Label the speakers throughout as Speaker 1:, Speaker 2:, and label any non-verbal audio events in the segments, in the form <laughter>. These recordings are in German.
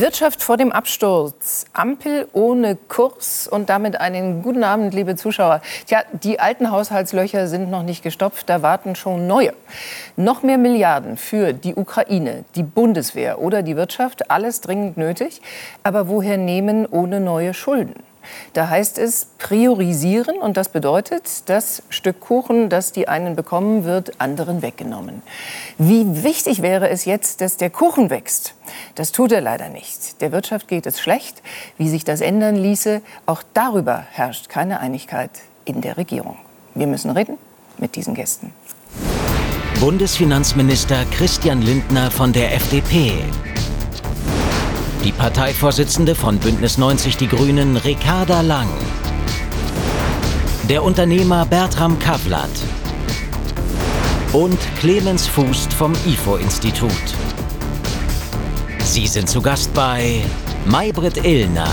Speaker 1: Wirtschaft vor dem Absturz, Ampel ohne Kurs und damit einen guten Abend, liebe Zuschauer. Tja, die alten Haushaltslöcher sind noch nicht gestopft, da warten schon neue. Noch mehr Milliarden für die Ukraine, die Bundeswehr oder die Wirtschaft, alles dringend nötig. Aber woher nehmen ohne neue Schulden? Da heißt es priorisieren und das bedeutet, das Stück Kuchen, das die einen bekommen, wird anderen weggenommen. Wie wichtig wäre es jetzt, dass der Kuchen wächst? Das tut er leider nicht. Der Wirtschaft geht es schlecht. Wie sich das ändern ließe, auch darüber herrscht keine Einigkeit in der Regierung. Wir müssen reden mit diesen Gästen.
Speaker 2: Bundesfinanzminister Christian Lindner von der FDP die Parteivorsitzende von Bündnis 90 Die Grünen, Ricarda Lang. Der Unternehmer Bertram Kavlat. Und Clemens Fußt vom IFO-Institut. Sie sind zu Gast bei Maybrit Illner.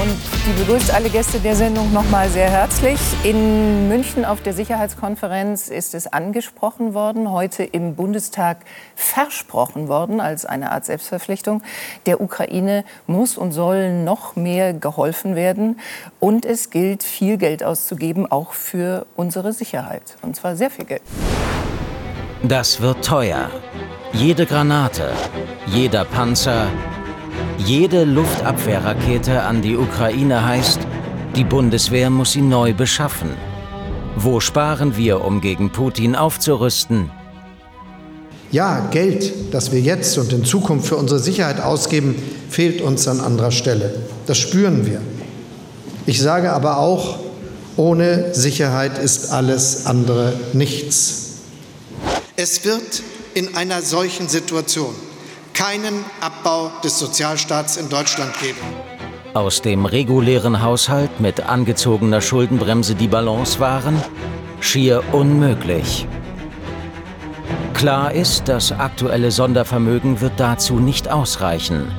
Speaker 1: Und die begrüßt alle Gäste der Sendung noch mal sehr herzlich. In München auf der Sicherheitskonferenz ist es angesprochen worden, heute im Bundestag versprochen worden als eine Art Selbstverpflichtung. Der Ukraine muss und soll noch mehr geholfen werden. Und es gilt, viel Geld auszugeben, auch für unsere Sicherheit. Und zwar sehr viel Geld.
Speaker 2: Das wird teuer. Jede Granate, jeder Panzer, jede Luftabwehrrakete an die Ukraine heißt, die Bundeswehr muss sie neu beschaffen. Wo sparen wir, um gegen Putin aufzurüsten?
Speaker 3: Ja, Geld, das wir jetzt und in Zukunft für unsere Sicherheit ausgeben, fehlt uns an anderer Stelle. Das spüren wir. Ich sage aber auch, ohne Sicherheit ist alles andere nichts.
Speaker 4: Es wird in einer solchen Situation keinen Abbau des Sozialstaats in Deutschland geben.
Speaker 2: Aus dem regulären Haushalt mit angezogener Schuldenbremse die Balance wahren? Schier unmöglich. Klar ist, das aktuelle Sondervermögen wird dazu nicht ausreichen,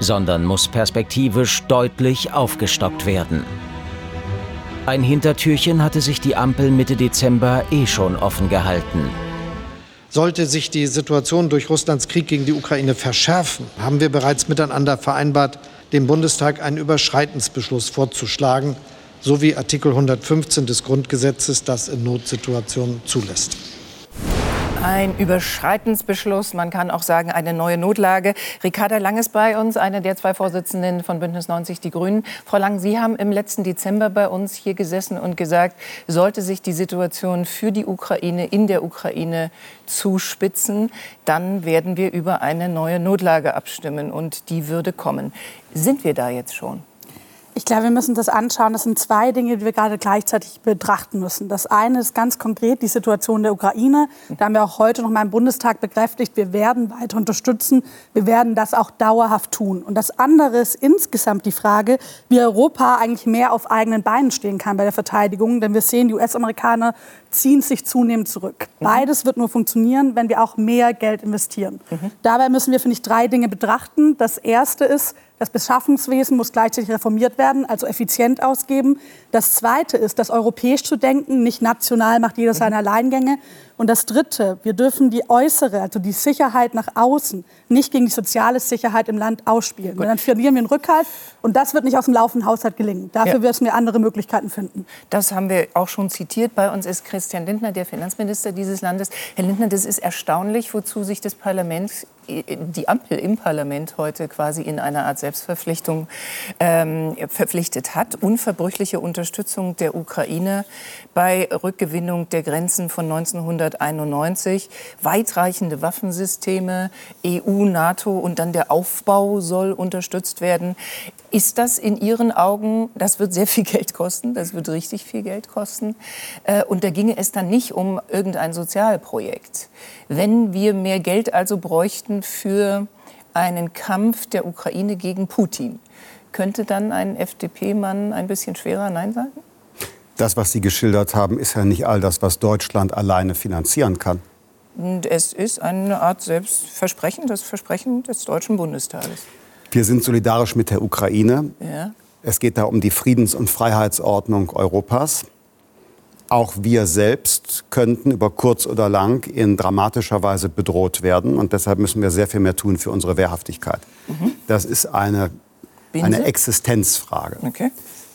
Speaker 2: sondern muss perspektivisch deutlich aufgestockt werden. Ein Hintertürchen hatte sich die Ampel Mitte Dezember eh schon offen gehalten.
Speaker 3: Sollte sich die Situation durch Russlands Krieg gegen die Ukraine verschärfen, haben wir bereits miteinander vereinbart, dem Bundestag einen Überschreitensbeschluss vorzuschlagen, so wie Artikel 115 des Grundgesetzes das in Notsituationen zulässt.
Speaker 1: Ein Überschreitensbeschluss, man kann auch sagen eine neue Notlage. Ricarda Lang ist bei uns, eine der zwei Vorsitzenden von Bündnis 90 Die Grünen. Frau Lang, Sie haben im letzten Dezember bei uns hier gesessen und gesagt, sollte sich die Situation für die Ukraine in der Ukraine zuspitzen, dann werden wir über eine neue Notlage abstimmen und die würde kommen. Sind wir da jetzt schon?
Speaker 5: Ich glaube, wir müssen das anschauen. Das sind zwei Dinge, die wir gerade gleichzeitig betrachten müssen. Das eine ist ganz konkret die Situation der Ukraine. Da haben wir auch heute noch mal im Bundestag bekräftigt, wir werden weiter unterstützen. Wir werden das auch dauerhaft tun. Und das andere ist insgesamt die Frage, wie Europa eigentlich mehr auf eigenen Beinen stehen kann bei der Verteidigung. Denn wir sehen, die US-Amerikaner ziehen sich zunehmend zurück. Mhm. Beides wird nur funktionieren, wenn wir auch mehr Geld investieren. Mhm. Dabei müssen wir, finde ich, drei Dinge betrachten. Das erste ist, das Beschaffungswesen muss gleichzeitig reformiert werden, also effizient ausgeben. Das Zweite ist, das europäisch zu denken, nicht national macht jeder seine Alleingänge. Und das Dritte, wir dürfen die äußere, also die Sicherheit nach außen, nicht gegen die soziale Sicherheit im Land ausspielen. Gut. Dann verlieren wir einen Rückhalt und das wird nicht aus dem laufenden Haushalt gelingen. Dafür ja. müssen wir andere Möglichkeiten finden.
Speaker 1: Das haben wir auch schon zitiert. Bei uns ist Christian Lindner, der Finanzminister dieses Landes. Herr Lindner, das ist erstaunlich, wozu sich das Parlament, die Ampel im Parlament heute quasi in einer Art Selbstverpflichtung ähm, verpflichtet hat. Unverbrüchliche Unterstützung der Ukraine bei Rückgewinnung der Grenzen von 1900 1991. Weitreichende Waffensysteme, EU, NATO und dann der Aufbau soll unterstützt werden. Ist das in Ihren Augen, das wird sehr viel Geld kosten, das wird richtig viel Geld kosten. Äh, und da ginge es dann nicht um irgendein Sozialprojekt. Wenn wir mehr Geld also bräuchten für einen Kampf der Ukraine gegen Putin, könnte dann ein FDP-Mann ein bisschen schwerer Nein sagen?
Speaker 6: das, was Sie geschildert haben, ist ja nicht all das, was Deutschland alleine finanzieren kann.
Speaker 1: Und es ist eine Art Selbstversprechen, das Versprechen des Deutschen Bundestages.
Speaker 6: Wir sind solidarisch mit der Ukraine. Ja. Es geht da um die Friedens- und Freiheitsordnung Europas. Auch wir selbst könnten über kurz oder lang in dramatischer Weise bedroht werden. Und deshalb müssen wir sehr viel mehr tun für unsere Wehrhaftigkeit. Mhm. Das ist eine, eine Existenzfrage. Okay.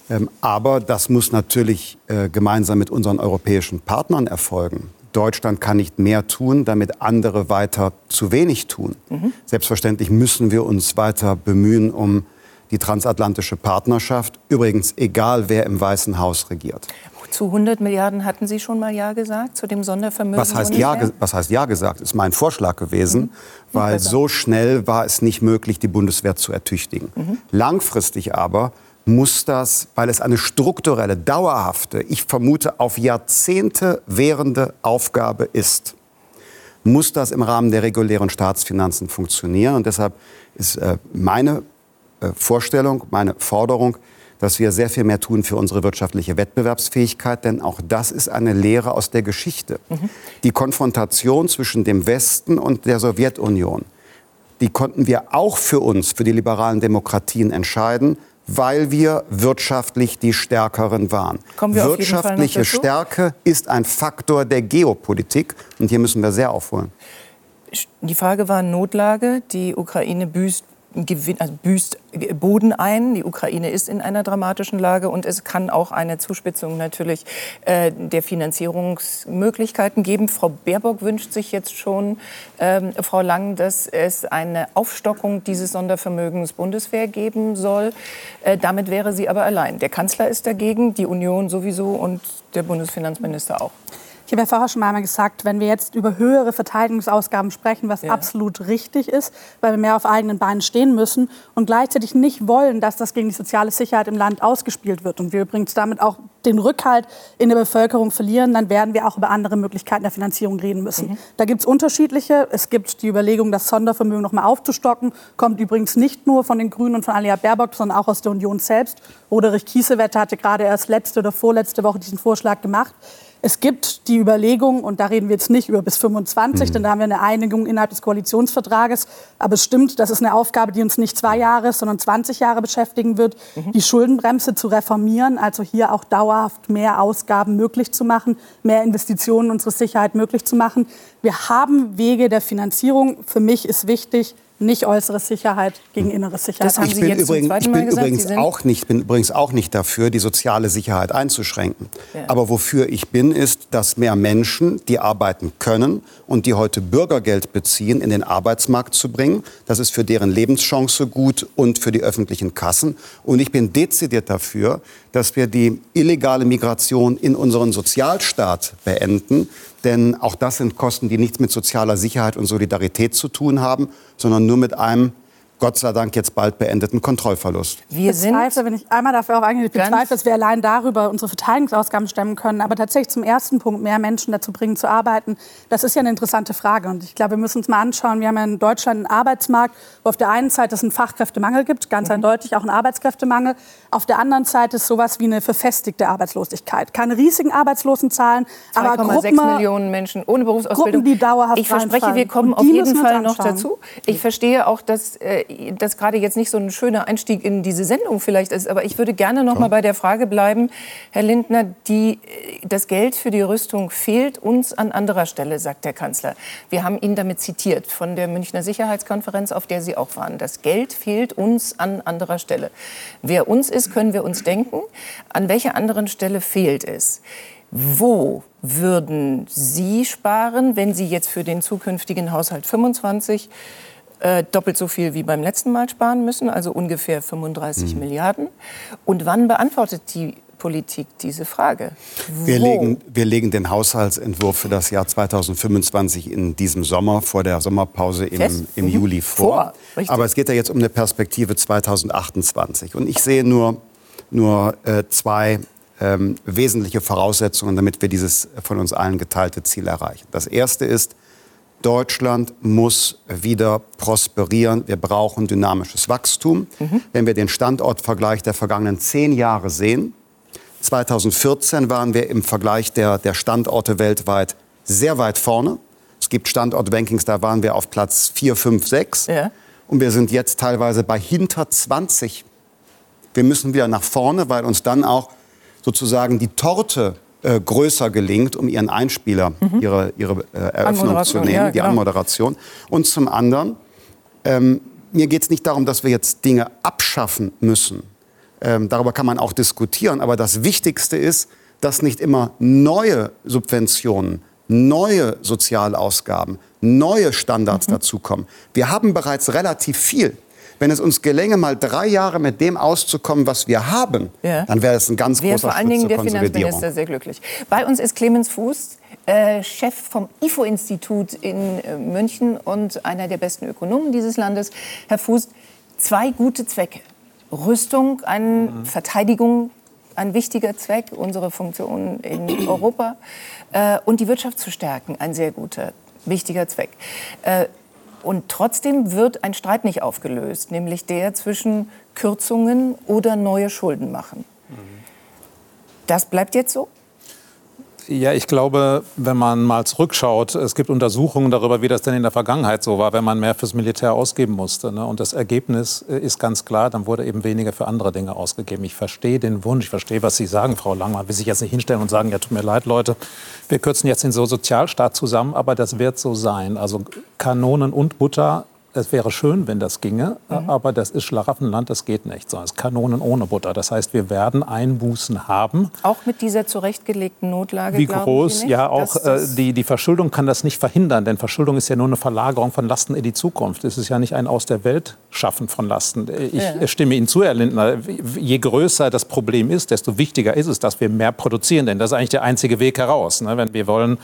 Speaker 6: Ähm, aber das muss natürlich äh, gemeinsam mit unseren europäischen Partnern erfolgen. Deutschland kann nicht mehr tun, damit andere weiter zu wenig tun. Mhm. Selbstverständlich müssen wir uns weiter bemühen um die transatlantische Partnerschaft. Übrigens, egal wer im Weißen Haus regiert.
Speaker 1: Zu 100 Milliarden hatten Sie schon mal Ja gesagt, zu dem Sondervermögen?
Speaker 6: Was heißt, ja, was heißt Ja gesagt? Ist mein Vorschlag gewesen, mhm. weil so schnell war es nicht möglich, die Bundeswehr zu ertüchtigen. Mhm. Langfristig aber muss das, weil es eine strukturelle, dauerhafte, ich vermute auf Jahrzehnte währende Aufgabe ist, muss das im Rahmen der regulären Staatsfinanzen funktionieren. Und deshalb ist äh, meine äh, Vorstellung, meine Forderung, dass wir sehr viel mehr tun für unsere wirtschaftliche Wettbewerbsfähigkeit, denn auch das ist eine Lehre aus der Geschichte. Mhm. Die Konfrontation zwischen dem Westen und der Sowjetunion, die konnten wir auch für uns, für die liberalen Demokratien entscheiden, weil wir wirtschaftlich die Stärkeren waren. Wirtschaftliche Stärke ist ein Faktor der Geopolitik und hier müssen wir sehr aufholen.
Speaker 1: Die Frage war Notlage. Die Ukraine büßt Gewinn, also büßt Boden ein. Die Ukraine ist in einer dramatischen Lage und es kann auch eine Zuspitzung natürlich äh, der Finanzierungsmöglichkeiten geben. Frau Baerbock wünscht sich jetzt schon, ähm, Frau Lang, dass es eine Aufstockung dieses Sondervermögens Bundeswehr geben soll. Äh, damit wäre sie aber allein. Der Kanzler ist dagegen, die Union sowieso und der Bundesfinanzminister auch.
Speaker 5: Ich habe ja vorher schon einmal gesagt, wenn wir jetzt über höhere Verteidigungsausgaben sprechen, was ja. absolut richtig ist, weil wir mehr auf eigenen Beinen stehen müssen und gleichzeitig nicht wollen, dass das gegen die soziale Sicherheit im Land ausgespielt wird und wir übrigens damit auch den Rückhalt in der Bevölkerung verlieren, dann werden wir auch über andere Möglichkeiten der Finanzierung reden müssen. Mhm. Da gibt es unterschiedliche. Es gibt die Überlegung, das Sondervermögen noch mal aufzustocken. Kommt übrigens nicht nur von den Grünen und von Alia Baerbock, sondern auch aus der Union selbst. Roderich Kiesewetter hatte gerade erst letzte oder vorletzte Woche diesen Vorschlag gemacht. Es gibt die Überlegung, und da reden wir jetzt nicht über bis 25, mhm. denn da haben wir eine Einigung innerhalb des Koalitionsvertrages. Aber es stimmt, das ist eine Aufgabe, die uns nicht zwei Jahre, sondern 20 Jahre beschäftigen wird, mhm. die Schuldenbremse zu reformieren, also hier auch dauerhaft mehr Ausgaben möglich zu machen, mehr Investitionen unsere Sicherheit möglich zu machen. Wir haben Wege der Finanzierung. Für mich ist wichtig, nicht äußere Sicherheit gegen innere Sicherheit.
Speaker 6: Das haben ich Sie bin jetzt übrigens, ich bin übrigens auch nicht, bin übrigens auch nicht dafür, die soziale Sicherheit einzuschränken. Ja. Aber wofür ich bin, ist, dass mehr Menschen, die arbeiten können und die heute Bürgergeld beziehen, in den Arbeitsmarkt zu bringen. Das ist für deren Lebenschance gut und für die öffentlichen Kassen. Und ich bin dezidiert dafür, dass wir die illegale Migration in unseren Sozialstaat beenden. Denn auch das sind Kosten, die nichts mit sozialer Sicherheit und Solidarität zu tun haben, sondern nur mit einem Gott sei Dank jetzt bald beendeten Kontrollverlust.
Speaker 5: Wir sind bezweifle, wenn ich einmal dafür auch eingehe, ich bezweifle, dass wir allein darüber unsere Verteidigungsausgaben stemmen können. Aber tatsächlich zum ersten Punkt, mehr Menschen dazu bringen zu arbeiten, das ist ja eine interessante Frage. Und ich glaube, wir müssen uns mal anschauen, wir haben ja in Deutschland einen Arbeitsmarkt, wo auf der einen Seite es einen Fachkräftemangel gibt, ganz mhm. eindeutig auch einen Arbeitskräftemangel. Auf der anderen Seite ist sowas wie eine verfestigte Arbeitslosigkeit. Keine riesigen Arbeitslosenzahlen, aber Gruppen,
Speaker 1: Millionen Menschen ohne Berufsausbildung.
Speaker 5: Gruppen, die dauerhaft
Speaker 1: Ich verspreche, wir kommen auf jeden Fall noch dazu. Ich verstehe auch, dass äh, das gerade jetzt nicht so ein schöner Einstieg in diese Sendung vielleicht ist, aber ich würde gerne noch mal bei der Frage bleiben, Herr Lindner, die, das Geld für die Rüstung fehlt uns an anderer Stelle, sagt der Kanzler. Wir haben ihn damit zitiert von der Münchner Sicherheitskonferenz, auf der Sie auch waren. Das Geld fehlt uns an anderer Stelle. Wer uns ist, können wir uns denken. An welcher anderen Stelle fehlt es? Wo würden Sie sparen, wenn Sie jetzt für den zukünftigen Haushalt 25 äh, doppelt so viel wie beim letzten Mal sparen müssen, also ungefähr 35 mhm. Milliarden. Und wann beantwortet die Politik diese Frage?
Speaker 6: Wir legen, wir legen, den Haushaltsentwurf für das Jahr 2025 in diesem Sommer vor der Sommerpause im, im mhm. Juli vor. vor Aber es geht ja jetzt um eine Perspektive 2028. Und ich sehe nur, nur äh, zwei ähm, wesentliche Voraussetzungen, damit wir dieses von uns allen geteilte Ziel erreichen. Das erste ist, Deutschland muss wieder prosperieren. Wir brauchen dynamisches Wachstum. Mhm. Wenn wir den Standortvergleich der vergangenen zehn Jahre sehen, 2014 waren wir im Vergleich der, der Standorte weltweit sehr weit vorne. Es gibt Standortrankings, da waren wir auf Platz 4, 5, 6. Ja. Und wir sind jetzt teilweise bei hinter 20. Wir müssen wieder nach vorne, weil uns dann auch sozusagen die Torte äh, größer gelingt, um ihren Einspieler, mhm. ihre, ihre äh, Eröffnung zu nehmen, ja, die genau. Anmoderation. Und zum anderen, ähm, mir geht es nicht darum, dass wir jetzt Dinge abschaffen müssen. Ähm, darüber kann man auch diskutieren. Aber das Wichtigste ist, dass nicht immer neue Subventionen, neue Sozialausgaben, neue Standards mhm. dazukommen. Wir haben bereits relativ viel. Wenn es uns gelänge, mal drei Jahre mit dem auszukommen, was wir haben, ja. dann wäre es ein ganz
Speaker 1: wäre
Speaker 6: großer
Speaker 1: vor allen Dingen der Finanzminister sehr glücklich. Bei uns ist Clemens Fuß, äh, Chef vom IFO-Institut in äh, München und einer der besten Ökonomen dieses Landes. Herr Fuß, zwei gute Zwecke. Rüstung, eine mhm. Verteidigung, ein wichtiger Zweck, unsere Funktion in <clears throat> Europa äh, und die Wirtschaft zu stärken, ein sehr guter, wichtiger Zweck. Äh, und trotzdem wird ein Streit nicht aufgelöst, nämlich der zwischen Kürzungen oder neue Schulden machen. Das bleibt jetzt so?
Speaker 7: Ja, ich glaube, wenn man mal zurückschaut, es gibt Untersuchungen darüber, wie das denn in der Vergangenheit so war, wenn man mehr fürs Militär ausgeben musste. Ne? Und das Ergebnis äh, ist ganz klar, dann wurde eben weniger für andere Dinge ausgegeben. Ich verstehe den Wunsch, ich verstehe, was Sie sagen, Frau Langmann. Will sich jetzt nicht hinstellen und sagen, ja, tut mir leid, Leute, wir kürzen jetzt den Sozialstaat zusammen, aber das wird so sein. Also Kanonen und Butter es wäre schön, wenn das ginge, mhm. aber das ist Schlaraffenland, das geht nicht. So, es ist Kanonen ohne Butter. Das heißt, wir werden Einbußen haben.
Speaker 1: Auch mit dieser zurechtgelegten Notlage?
Speaker 7: Wie groß? Ja, auch äh, die, die Verschuldung kann das nicht verhindern, denn Verschuldung ist ja nur eine Verlagerung von Lasten in die Zukunft. Es ist ja nicht ein aus der Welt schaffen von Lasten. Ich ja. stimme Ihnen zu, Herr Lindner. Je größer das Problem ist, desto wichtiger ist es, dass wir mehr produzieren, denn das ist eigentlich der einzige Weg heraus. Ne? Wenn wir wollen,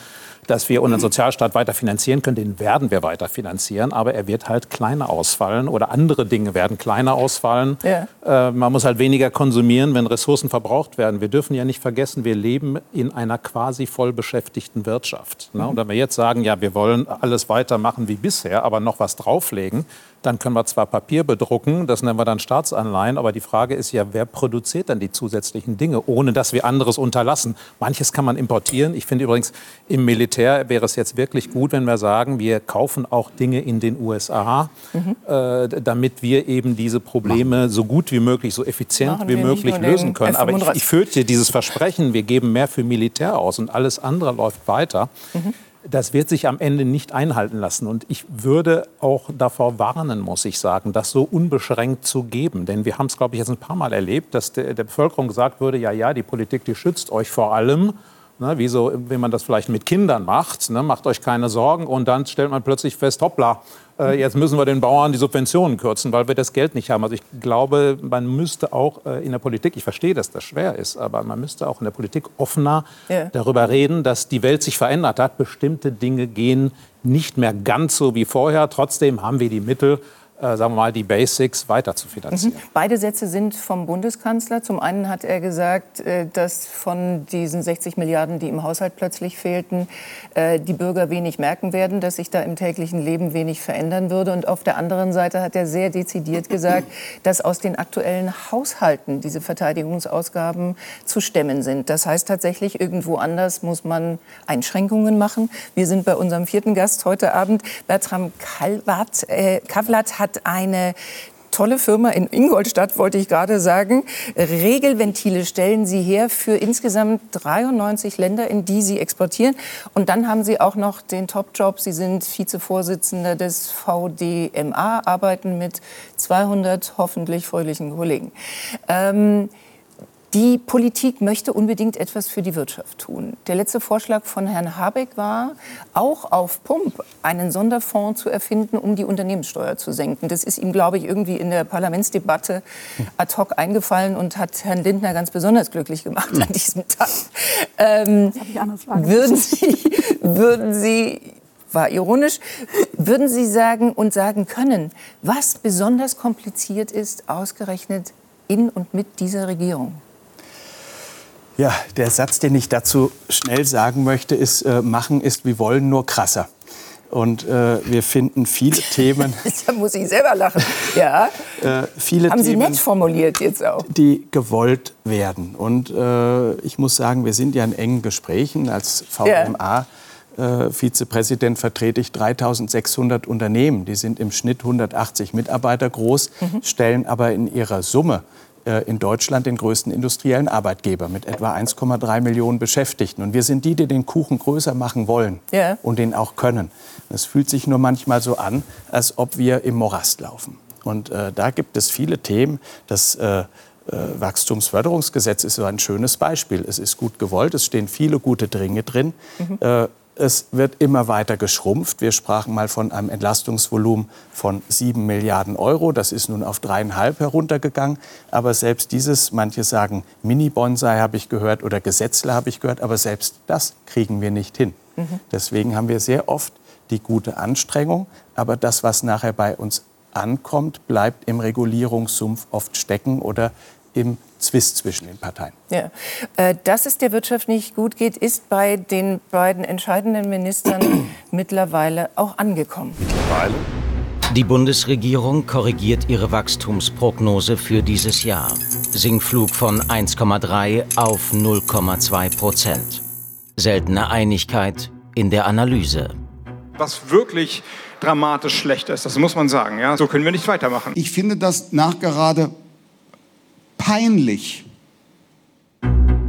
Speaker 7: dass wir unseren Sozialstaat weiter finanzieren können. Den werden wir weiter finanzieren, aber er wird halt kleiner ausfallen oder andere Dinge werden kleiner ausfallen. Ja. Äh, man muss halt weniger konsumieren, wenn Ressourcen verbraucht werden. Wir dürfen ja nicht vergessen, wir leben in einer quasi vollbeschäftigten Wirtschaft. Ne? Und wenn wir jetzt sagen, ja, wir wollen alles weitermachen wie bisher, aber noch was drauflegen, dann können wir zwar Papier bedrucken, das nennen wir dann Staatsanleihen, aber die Frage ist ja, wer produziert dann die zusätzlichen Dinge, ohne dass wir anderes unterlassen? Manches kann man importieren. Ich finde übrigens, im Militär wäre es jetzt wirklich gut, wenn wir sagen, wir kaufen auch Dinge in den USA, mhm. äh, damit wir eben diese Probleme so gut wie möglich, so effizient Machen wie möglich lösen können. Aber ich, ich fürchte, dieses Versprechen, wir geben mehr für Militär aus und alles andere läuft weiter, mhm das wird sich am Ende nicht einhalten lassen. Und ich würde auch davor warnen, muss ich sagen, das so unbeschränkt zu geben. Denn wir haben es, glaube ich, jetzt ein paar Mal erlebt, dass der, der Bevölkerung gesagt wurde, ja, ja, die Politik, die schützt euch vor allem. Ne, wie, so, wie man das vielleicht mit Kindern macht. Ne, macht euch keine Sorgen. Und dann stellt man plötzlich fest, hoppla, äh, jetzt müssen wir den Bauern die Subventionen kürzen, weil wir das Geld nicht haben. Also ich glaube, man müsste auch äh, in der Politik, ich verstehe, dass das schwer ist, aber man müsste auch in der Politik offener ja. darüber reden, dass die Welt sich verändert hat. Bestimmte Dinge gehen nicht mehr ganz so wie vorher. Trotzdem haben wir die Mittel, sagen wir mal, die Basics weiter zu finanzieren. Mhm.
Speaker 1: Beide Sätze sind vom Bundeskanzler. Zum einen hat er gesagt, äh, dass von diesen 60 Milliarden, die im Haushalt plötzlich fehlten, äh, die Bürger wenig merken werden, dass sich da im täglichen Leben wenig verändern würde. Und auf der anderen Seite hat er sehr dezidiert gesagt, dass aus den aktuellen Haushalten diese Verteidigungsausgaben zu stemmen sind. Das heißt tatsächlich, irgendwo anders muss man Einschränkungen machen. Wir sind bei unserem vierten Gast heute Abend. Bertram Kalwat, äh, Kavlat hat hat eine tolle Firma in Ingolstadt, wollte ich gerade sagen. Regelventile stellen sie her für insgesamt 93 Länder, in die sie exportieren. Und dann haben sie auch noch den Top-Job. Sie sind Vizevorsitzender des VDMA, arbeiten mit 200 hoffentlich fröhlichen Kollegen. Ähm, die Politik möchte unbedingt etwas für die Wirtschaft tun. Der letzte Vorschlag von Herrn Habeck war, auch auf Pump einen Sonderfonds zu erfinden, um die Unternehmenssteuer zu senken. Das ist ihm, glaube ich, irgendwie in der Parlamentsdebatte ad hoc eingefallen und hat Herrn Lindner ganz besonders glücklich gemacht an diesem Tag. Ähm, würden Sie, würden Sie war ironisch, würden Sie sagen und sagen können, was besonders kompliziert ist, ausgerechnet in und mit dieser Regierung?
Speaker 8: Ja, der Satz, den ich dazu schnell sagen möchte, ist, äh, machen ist wie wollen, nur krasser. Und äh, wir finden viele <laughs> Themen.
Speaker 1: da muss ich selber lachen. Ja.
Speaker 8: Äh, viele
Speaker 1: Haben
Speaker 8: Themen,
Speaker 1: Sie nett formuliert jetzt auch.
Speaker 8: Die gewollt werden. Und äh, ich muss sagen, wir sind ja in engen Gesprächen. Als VMA. Äh, Vizepräsident vertrete ich 3600 Unternehmen. Die sind im Schnitt 180 Mitarbeiter groß, mhm. stellen aber in ihrer Summe in Deutschland den größten industriellen Arbeitgeber mit etwa 1,3 Millionen Beschäftigten. Und wir sind die, die den Kuchen größer machen wollen yeah. und den auch können. Es fühlt sich nur manchmal so an, als ob wir im Morast laufen. Und äh, da gibt es viele Themen. Das äh, äh, Wachstumsförderungsgesetz ist so ein schönes Beispiel. Es ist gut gewollt, es stehen viele gute Dinge drin. Mhm. Es wird immer weiter geschrumpft. Wir sprachen mal von einem Entlastungsvolumen von 7 Milliarden Euro. Das ist nun auf dreieinhalb heruntergegangen. Aber selbst dieses, manche sagen Mini-Bonsai habe ich gehört oder Gesetzler habe ich gehört, aber selbst das kriegen wir nicht hin. Mhm. Deswegen haben wir sehr oft die gute Anstrengung, aber das, was nachher bei uns ankommt, bleibt im Regulierungssumpf oft stecken oder im Zwist zwischen den Parteien.
Speaker 1: Ja. Äh, dass es der Wirtschaft nicht gut geht, ist bei den beiden entscheidenden Ministern <clears throat> mittlerweile auch angekommen. Mittlerweile?
Speaker 2: Die Bundesregierung korrigiert ihre Wachstumsprognose für dieses Jahr. Sinkflug von 1,3 auf 0,2 Prozent. Seltene Einigkeit in der Analyse.
Speaker 9: Was wirklich dramatisch schlecht ist, das muss man sagen. Ja? So können wir nicht weitermachen.
Speaker 10: Ich finde das nachgerade peinlich.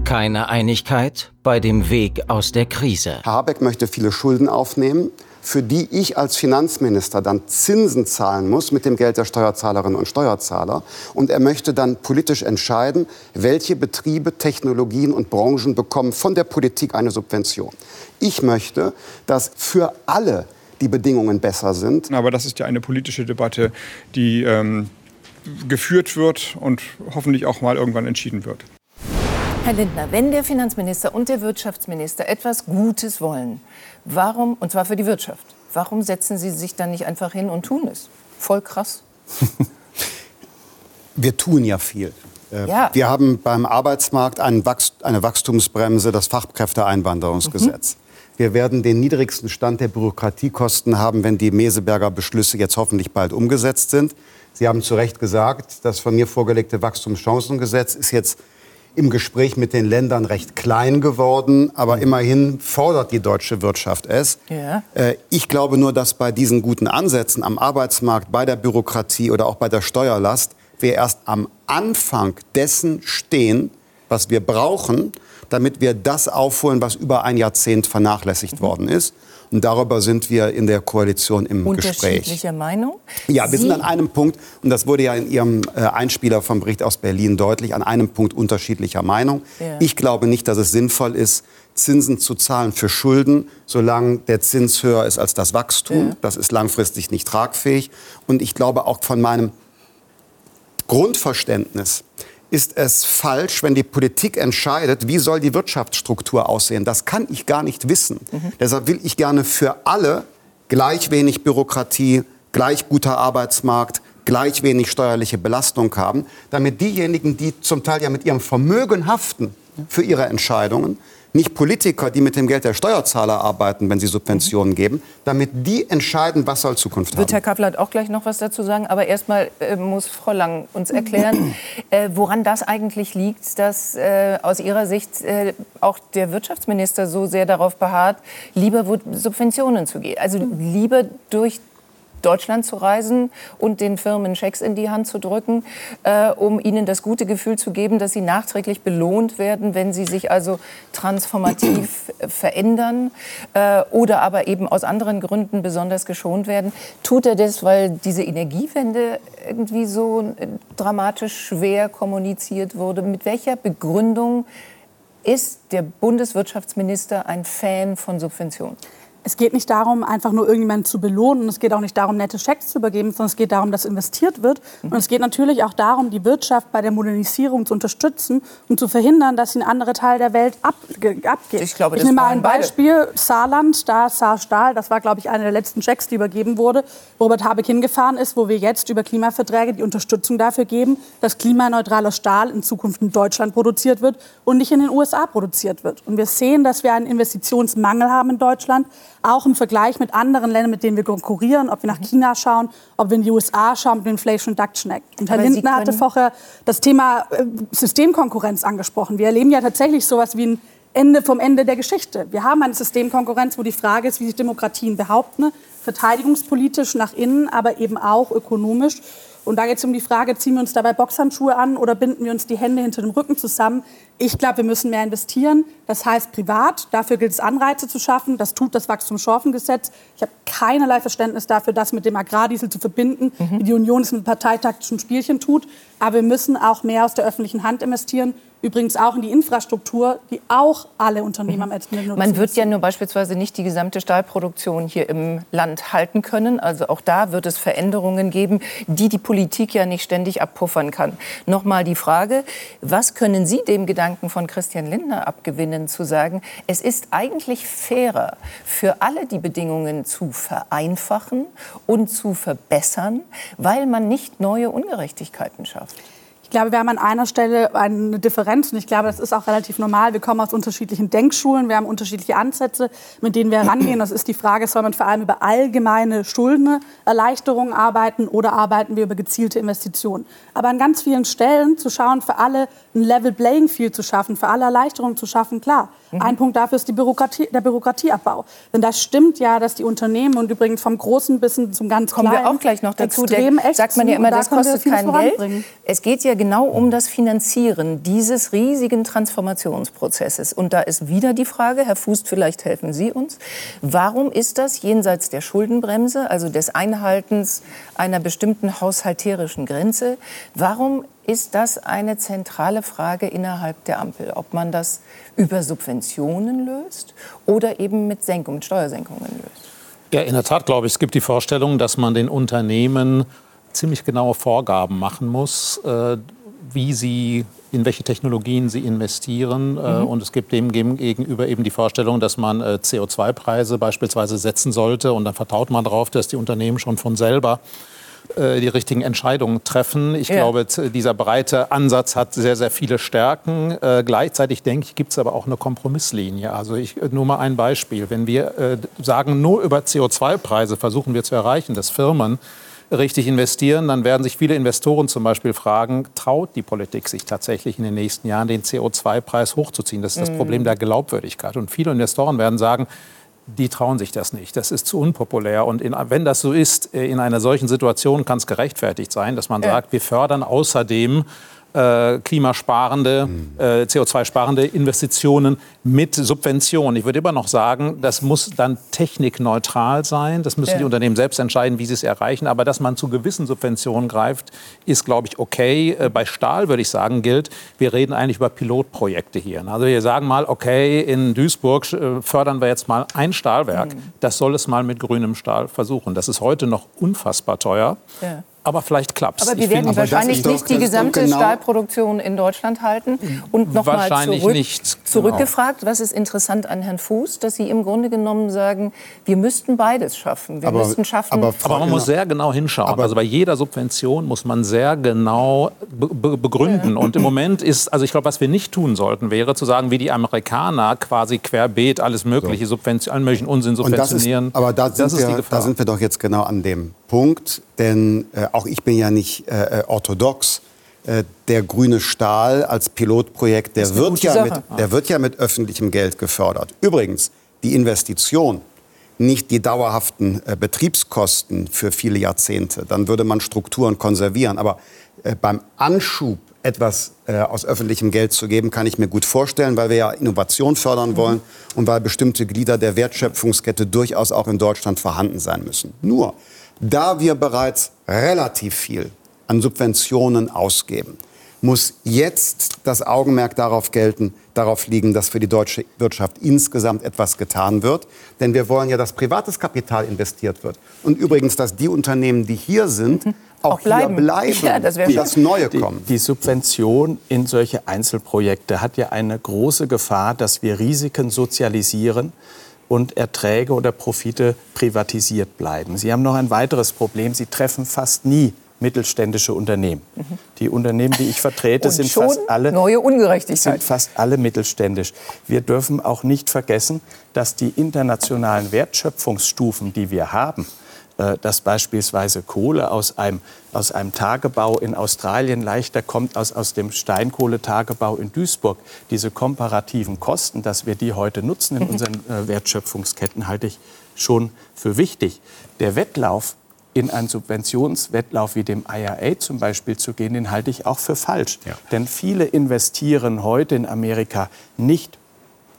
Speaker 2: Keine Einigkeit bei dem Weg aus der Krise.
Speaker 6: Herr Habeck möchte viele Schulden aufnehmen, für die ich als Finanzminister dann Zinsen zahlen muss mit dem Geld der Steuerzahlerinnen und Steuerzahler. Und er möchte dann politisch entscheiden, welche Betriebe, Technologien und Branchen bekommen von der Politik eine Subvention. Ich möchte, dass für alle die Bedingungen besser sind.
Speaker 9: Aber das ist ja eine politische Debatte, die ähm, geführt wird und hoffentlich auch mal irgendwann entschieden wird.
Speaker 1: Herr Lindner, wenn der Finanzminister und der Wirtschaftsminister etwas Gutes wollen, warum, und zwar für die Wirtschaft, warum setzen Sie sich dann nicht einfach hin und tun es? Voll krass. <laughs>
Speaker 6: Wir tun ja viel. Äh, ja. Wir haben beim Arbeitsmarkt eine Wachstumsbremse, das Fachkräfteeinwanderungsgesetz. Mhm. Wir werden den niedrigsten Stand der Bürokratiekosten haben, wenn die Meseberger Beschlüsse jetzt hoffentlich bald umgesetzt sind. Sie haben zu Recht gesagt, das von mir vorgelegte Wachstumschancengesetz ist jetzt im Gespräch mit den Ländern recht klein geworden, aber immerhin fordert die deutsche Wirtschaft es. Ja. Äh, ich glaube nur, dass bei diesen guten Ansätzen am Arbeitsmarkt, bei der Bürokratie oder auch bei der Steuerlast wir erst am Anfang dessen stehen, was wir brauchen, damit wir das aufholen, was über ein Jahrzehnt vernachlässigt mhm. worden ist. Und darüber sind wir in der Koalition im
Speaker 1: Unterschiedlicher
Speaker 6: Gespräch.
Speaker 1: Meinung?
Speaker 6: Ja, wir Sie? sind an einem Punkt, und das wurde ja in Ihrem äh, Einspieler vom Bericht aus Berlin deutlich, an einem Punkt unterschiedlicher Meinung. Ja. Ich glaube nicht, dass es sinnvoll ist, Zinsen zu zahlen für Schulden, solange der Zins höher ist als das Wachstum. Ja. Das ist langfristig nicht tragfähig. Und ich glaube auch von meinem Grundverständnis, ist es falsch, wenn die Politik entscheidet, wie soll die Wirtschaftsstruktur aussehen. Das kann ich gar nicht wissen. Mhm. Deshalb will ich gerne für alle gleich wenig Bürokratie, gleich guter Arbeitsmarkt, gleich wenig steuerliche Belastung haben, damit diejenigen, die zum Teil ja mit ihrem Vermögen haften für ihre Entscheidungen, nicht Politiker, die mit dem Geld der Steuerzahler arbeiten, wenn sie Subventionen mhm. geben, damit die entscheiden, was soll Zukunft
Speaker 1: Wird haben. Wird Herr Kaplat auch gleich noch was dazu sagen? Aber erstmal äh, muss Frau Lang uns erklären, <clears throat> äh, woran das eigentlich liegt, dass äh, aus Ihrer Sicht äh, auch der Wirtschaftsminister so sehr darauf beharrt, lieber Subventionen zu geben. Also lieber durch Deutschland zu reisen und den Firmen Schecks in die Hand zu drücken, äh, um ihnen das gute Gefühl zu geben, dass sie nachträglich belohnt werden, wenn sie sich also transformativ <clears throat> verändern äh, oder aber eben aus anderen Gründen besonders geschont werden. Tut er das, weil diese Energiewende irgendwie so äh, dramatisch schwer kommuniziert wurde? Mit welcher Begründung ist der Bundeswirtschaftsminister ein Fan von Subventionen?
Speaker 5: Es geht nicht darum, einfach nur irgendjemanden zu belohnen. Es geht auch nicht darum, nette Schecks zu übergeben, sondern es geht darum, dass investiert wird. Und es geht natürlich auch darum, die Wirtschaft bei der Modernisierung zu unterstützen und zu verhindern, dass sie in andere Teile der Welt ab, abgeht.
Speaker 1: Ich, glaube,
Speaker 5: ich nehme mal ein Beispiel. Beide. Saarland, da Saar Stahl, das war, glaube ich, einer der letzten Schecks, die übergeben wurde, wo Robert Habeck hingefahren ist, wo wir jetzt über Klimaverträge die Unterstützung dafür geben, dass klimaneutraler Stahl in Zukunft in Deutschland produziert wird und nicht in den USA produziert wird. Und wir sehen, dass wir einen Investitionsmangel haben in Deutschland auch im Vergleich mit anderen Ländern, mit denen wir konkurrieren, ob wir nach China schauen, ob wir in die USA schauen mit dem Inflation Reduction Act. Und Herr Aber Lindner hatte vorher das Thema äh, Systemkonkurrenz angesprochen. Wir erleben ja tatsächlich so etwas wie ein Ende vom Ende der Geschichte. Wir haben eine Systemkonkurrenz, wo die Frage ist, wie sich Demokratien behaupten, verteidigungspolitisch nach innen, aber eben auch ökonomisch. Und da geht es um die Frage, ziehen wir uns dabei Boxhandschuhe an oder binden wir uns die Hände hinter dem Rücken zusammen? Ich glaube, wir müssen mehr investieren. Das heißt privat. Dafür gilt es, Anreize zu schaffen. Das tut das Wachstumschancengesetz. Ich habe keinerlei Verständnis dafür, das mit dem Agrardiesel zu verbinden, mhm. wie die Union es mit parteitaktischen Spielchen tut. Aber wir müssen auch mehr aus der öffentlichen Hand investieren übrigens auch in die Infrastruktur, die auch alle Unternehmen am Ende
Speaker 1: nutzen. Man wird ja nur beispielsweise nicht die gesamte Stahlproduktion hier im Land halten können. Also auch da wird es Veränderungen geben, die die Politik ja nicht ständig abpuffern kann. Nochmal die Frage, was können Sie dem Gedanken von Christian Lindner abgewinnen, zu sagen, es ist eigentlich fairer, für alle die Bedingungen zu vereinfachen und zu verbessern, weil man nicht neue Ungerechtigkeiten schafft?
Speaker 5: Glaube, wir haben an einer Stelle eine Differenz und ich glaube, das ist auch relativ normal. Wir kommen aus unterschiedlichen Denkschulen, wir haben unterschiedliche Ansätze, mit denen wir herangehen. Das ist die Frage, soll man vor allem über allgemeine Schuldenerleichterungen arbeiten oder arbeiten wir über gezielte Investitionen? Aber an ganz vielen Stellen zu schauen, für alle ein Level Playing Field zu schaffen, für alle Erleichterungen zu schaffen, klar. Mhm. Ein Punkt dafür ist Bürokratie, der Bürokratieabbau. Denn das stimmt ja, dass die Unternehmen und übrigens vom Großen bis zum ganz
Speaker 1: Kommen
Speaker 5: Kleinen...
Speaker 1: Kommen wir auch gleich noch dazu. Extrem sagt man ja immer, das kostet kein Geld. Es geht ja genau um das Finanzieren dieses riesigen Transformationsprozesses. Und da ist wieder die Frage, Herr Fuß, vielleicht helfen Sie uns, warum ist das jenseits der Schuldenbremse, also des Einhaltens einer bestimmten haushalterischen Grenze, warum ist das eine zentrale Frage innerhalb der Ampel, ob man das über Subventionen löst oder eben mit Senkung, mit Steuersenkungen löst.
Speaker 7: Ja, in der Tat glaube ich, es gibt die Vorstellung, dass man den Unternehmen ziemlich genaue Vorgaben machen muss, äh, wie sie in welche Technologien sie investieren. Äh, mhm. Und es gibt dem gegenüber eben die Vorstellung, dass man äh, CO2-Preise beispielsweise setzen sollte. Und dann vertraut man darauf, dass die Unternehmen schon von selber die richtigen Entscheidungen treffen. Ich ja. glaube, dieser breite Ansatz hat sehr, sehr viele Stärken. Äh, gleichzeitig denke ich, gibt es aber auch eine Kompromisslinie. Also ich äh, nur mal ein Beispiel. Wenn wir äh, sagen, nur über CO2-Preise versuchen wir zu erreichen, dass Firmen richtig investieren, dann werden sich viele Investoren zum Beispiel fragen, traut die Politik sich tatsächlich in den nächsten Jahren den CO2-Preis hochzuziehen? Das ist das mhm. Problem der Glaubwürdigkeit. Und viele Investoren werden sagen, die trauen sich das nicht. Das ist zu unpopulär. Und in, wenn das so ist, äh, in einer solchen Situation kann es gerechtfertigt sein, dass man sagt, wir fördern außerdem äh, klimasparende, äh, CO2-sparende Investitionen mit Subventionen. Ich würde immer noch sagen, das muss dann technikneutral sein. Das müssen ja. die Unternehmen selbst entscheiden, wie sie es erreichen. Aber dass man zu gewissen Subventionen greift, ist, glaube ich, okay. Äh, bei Stahl würde ich sagen, gilt, wir reden eigentlich über Pilotprojekte hier. Also wir sagen mal, okay, in Duisburg äh, fördern wir jetzt mal ein Stahlwerk. Mhm. Das soll es mal mit grünem Stahl versuchen. Das ist heute noch unfassbar teuer. Ja aber vielleicht klappt es.
Speaker 1: Aber wir werden wahrscheinlich nicht die gesamte genau Stahlproduktion in Deutschland halten. Und nochmal zurück, nicht, zurückgefragt, genau. was ist interessant an Herrn Fuß, dass Sie im Grunde genommen sagen, wir müssten beides schaffen. Wir
Speaker 7: aber,
Speaker 1: müssten schaffen.
Speaker 7: Aber, aber man muss sehr genau hinschauen. Aber also bei jeder Subvention muss man sehr genau be begründen. Ja. Und im Moment ist, also ich glaube, was wir nicht tun sollten, wäre zu sagen, wie die Amerikaner quasi querbeet alles mögliche, so. Subvention, allen möglichen Unsinn subventionieren.
Speaker 6: Ist, aber da sind, wir, da sind wir doch jetzt genau an dem Punkt, denn äh, auch ich bin ja nicht äh, äh, orthodox. Äh, der grüne Stahl als Pilotprojekt, der wird, ja mit, der wird ja mit öffentlichem Geld gefördert. Übrigens, die Investition, nicht die dauerhaften äh, Betriebskosten für viele Jahrzehnte. Dann würde man Strukturen konservieren. Aber beim Anschub etwas äh, aus öffentlichem Geld zu geben, kann ich mir gut vorstellen, weil wir ja Innovation fördern mhm. wollen und weil bestimmte Glieder der Wertschöpfungskette durchaus auch in Deutschland vorhanden sein müssen. Nur, da wir bereits relativ viel an Subventionen ausgeben, muss jetzt das Augenmerk darauf gelten, darauf liegen, dass für die deutsche Wirtschaft insgesamt etwas getan wird. Denn wir wollen ja, dass privates Kapital investiert wird. Und übrigens, dass die Unternehmen, die hier sind, mhm. auch, auch bleiben. hier bleiben ja, das und das Neue kommen.
Speaker 8: Die, die Subvention in solche Einzelprojekte hat ja eine große Gefahr, dass wir Risiken sozialisieren und Erträge oder Profite privatisiert bleiben. Sie haben noch ein weiteres Problem. Sie treffen fast nie mittelständische Unternehmen. Mhm. Die Unternehmen, die ich vertrete, sind fast alle
Speaker 1: neue Ungerechtigkeit.
Speaker 8: sind fast alle mittelständisch. Wir dürfen auch nicht vergessen, dass die internationalen Wertschöpfungsstufen, die wir haben, dass beispielsweise Kohle aus einem, aus einem Tagebau in Australien leichter kommt als aus dem Steinkohletagebau in Duisburg. Diese komparativen Kosten, dass wir die heute nutzen in unseren äh, Wertschöpfungsketten, halte ich schon für wichtig. Der Wettlauf in einen Subventionswettlauf wie dem IRA zum Beispiel zu gehen, den halte ich auch für falsch. Ja. Denn viele investieren heute in Amerika nicht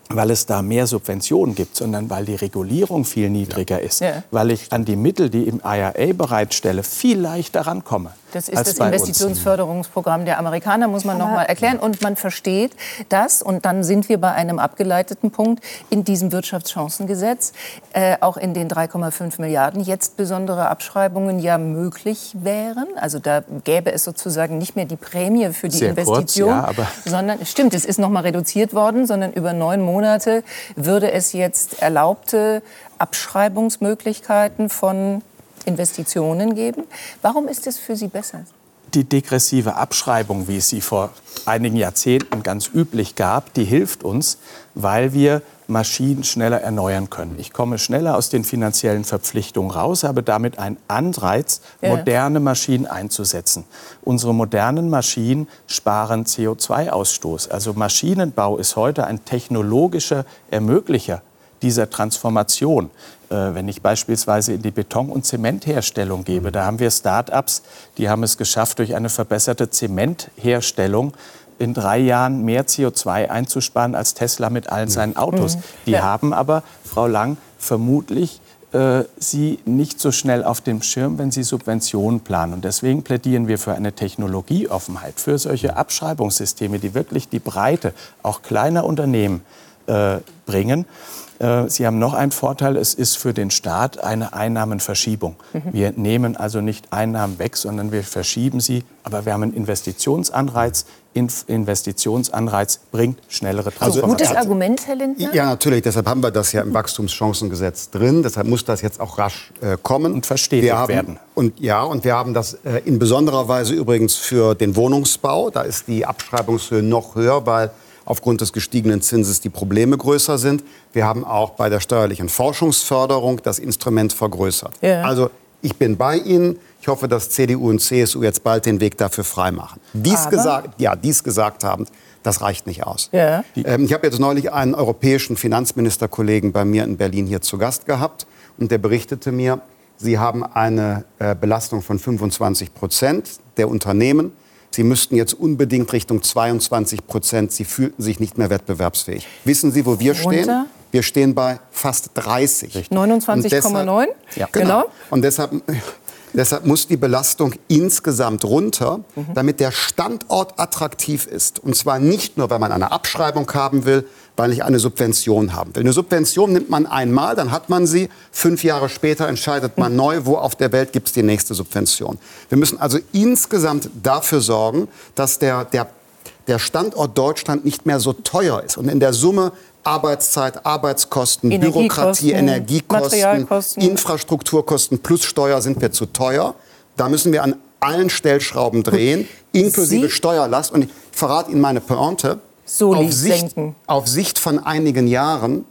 Speaker 8: weil es da mehr Subventionen gibt, sondern weil die Regulierung viel niedriger ist, ja. weil ich an die Mittel, die im IRA bereitstelle, viel leichter rankomme.
Speaker 1: Das ist das Investitionsförderungsprogramm der Amerikaner, muss man noch mal erklären. Und man versteht das, und dann sind wir bei einem abgeleiteten Punkt in diesem Wirtschaftschancengesetz, äh, auch in den 3,5 Milliarden jetzt besondere Abschreibungen ja möglich wären. Also da gäbe es sozusagen nicht mehr die Prämie für die
Speaker 8: Sehr
Speaker 1: Investition,
Speaker 8: kurz, ja,
Speaker 1: sondern stimmt, es ist noch mal reduziert worden, sondern über neun Monate würde es jetzt erlaubte Abschreibungsmöglichkeiten von Investitionen geben. Warum ist es für Sie besser?
Speaker 8: Die degressive Abschreibung, wie es sie vor einigen Jahrzehnten ganz üblich gab, die hilft uns, weil wir Maschinen schneller erneuern können. Ich komme schneller aus den finanziellen Verpflichtungen raus, habe damit einen Anreiz, moderne Maschinen einzusetzen. Unsere modernen Maschinen sparen CO2-Ausstoß. Also Maschinenbau ist heute ein technologischer Ermöglicher dieser Transformation. Äh, wenn ich beispielsweise in die Beton- und Zementherstellung gebe, da haben wir Start-ups, die haben es geschafft, durch eine verbesserte Zementherstellung in drei Jahren mehr CO2 einzusparen als Tesla mit allen seinen Autos. Mhm. Die ja. haben aber, Frau Lang, vermutlich äh, sie nicht so schnell auf dem Schirm, wenn sie Subventionen planen. Und deswegen plädieren wir für eine Technologieoffenheit, für solche Abschreibungssysteme, die wirklich die Breite auch kleiner Unternehmen äh, bringen. Äh, Sie haben noch einen Vorteil, es ist für den Staat eine Einnahmenverschiebung. Mhm. Wir nehmen also nicht Einnahmen weg, sondern wir verschieben sie. Aber wir haben einen Investitionsanreiz. Investitionsanreiz bringt schnellere
Speaker 1: Transformation. Also, gutes Argument, Herr Lindner?
Speaker 6: Ja, natürlich. Deshalb haben wir das ja im Wachstumschancengesetz drin. Deshalb muss das jetzt auch rasch äh, kommen.
Speaker 8: Und verstetigt haben, werden.
Speaker 6: Und ja, und wir haben das äh, in besonderer Weise übrigens für den Wohnungsbau. Da ist die Abschreibungshöhe noch höher, weil aufgrund des gestiegenen Zinses die Probleme größer sind. Wir haben auch bei der steuerlichen Forschungsförderung das Instrument vergrößert. Ja. Also ich bin bei Ihnen. Ich hoffe, dass CDU und CSU jetzt bald den Weg dafür freimachen. Dies gesagt, ja, dies gesagt haben, das reicht nicht aus. Ja. Ähm, ich habe jetzt neulich einen europäischen Finanzministerkollegen bei mir in Berlin hier zu Gast gehabt und der berichtete mir, Sie haben eine äh, Belastung von 25 Prozent der Unternehmen Sie müssten jetzt unbedingt Richtung 22 Prozent. Sie fühlten sich nicht mehr wettbewerbsfähig. Wissen Sie, wo wir Runter? stehen? Wir stehen bei fast 30.
Speaker 1: 29,9?
Speaker 6: Ja. Genau. genau. Und deshalb Deshalb muss die Belastung insgesamt runter, damit der Standort attraktiv ist. Und zwar nicht nur, wenn man eine Abschreibung haben will, weil ich eine Subvention haben will. Eine Subvention nimmt man einmal, dann hat man sie. Fünf Jahre später entscheidet man neu, wo auf der Welt gibt es die nächste Subvention. Wir müssen also insgesamt dafür sorgen, dass der, der, der Standort Deutschland nicht mehr so teuer ist. Und in der Summe Arbeitszeit, Arbeitskosten, Bürokratie, Energiekosten, Infrastrukturkosten plus Steuer sind wir zu teuer. Da müssen wir an allen Stellschrauben drehen, <laughs> inklusive Sie? Steuerlast. Und ich verrate Ihnen meine Pointe.
Speaker 1: So
Speaker 6: auf, Sicht, auf Sicht von einigen Jahren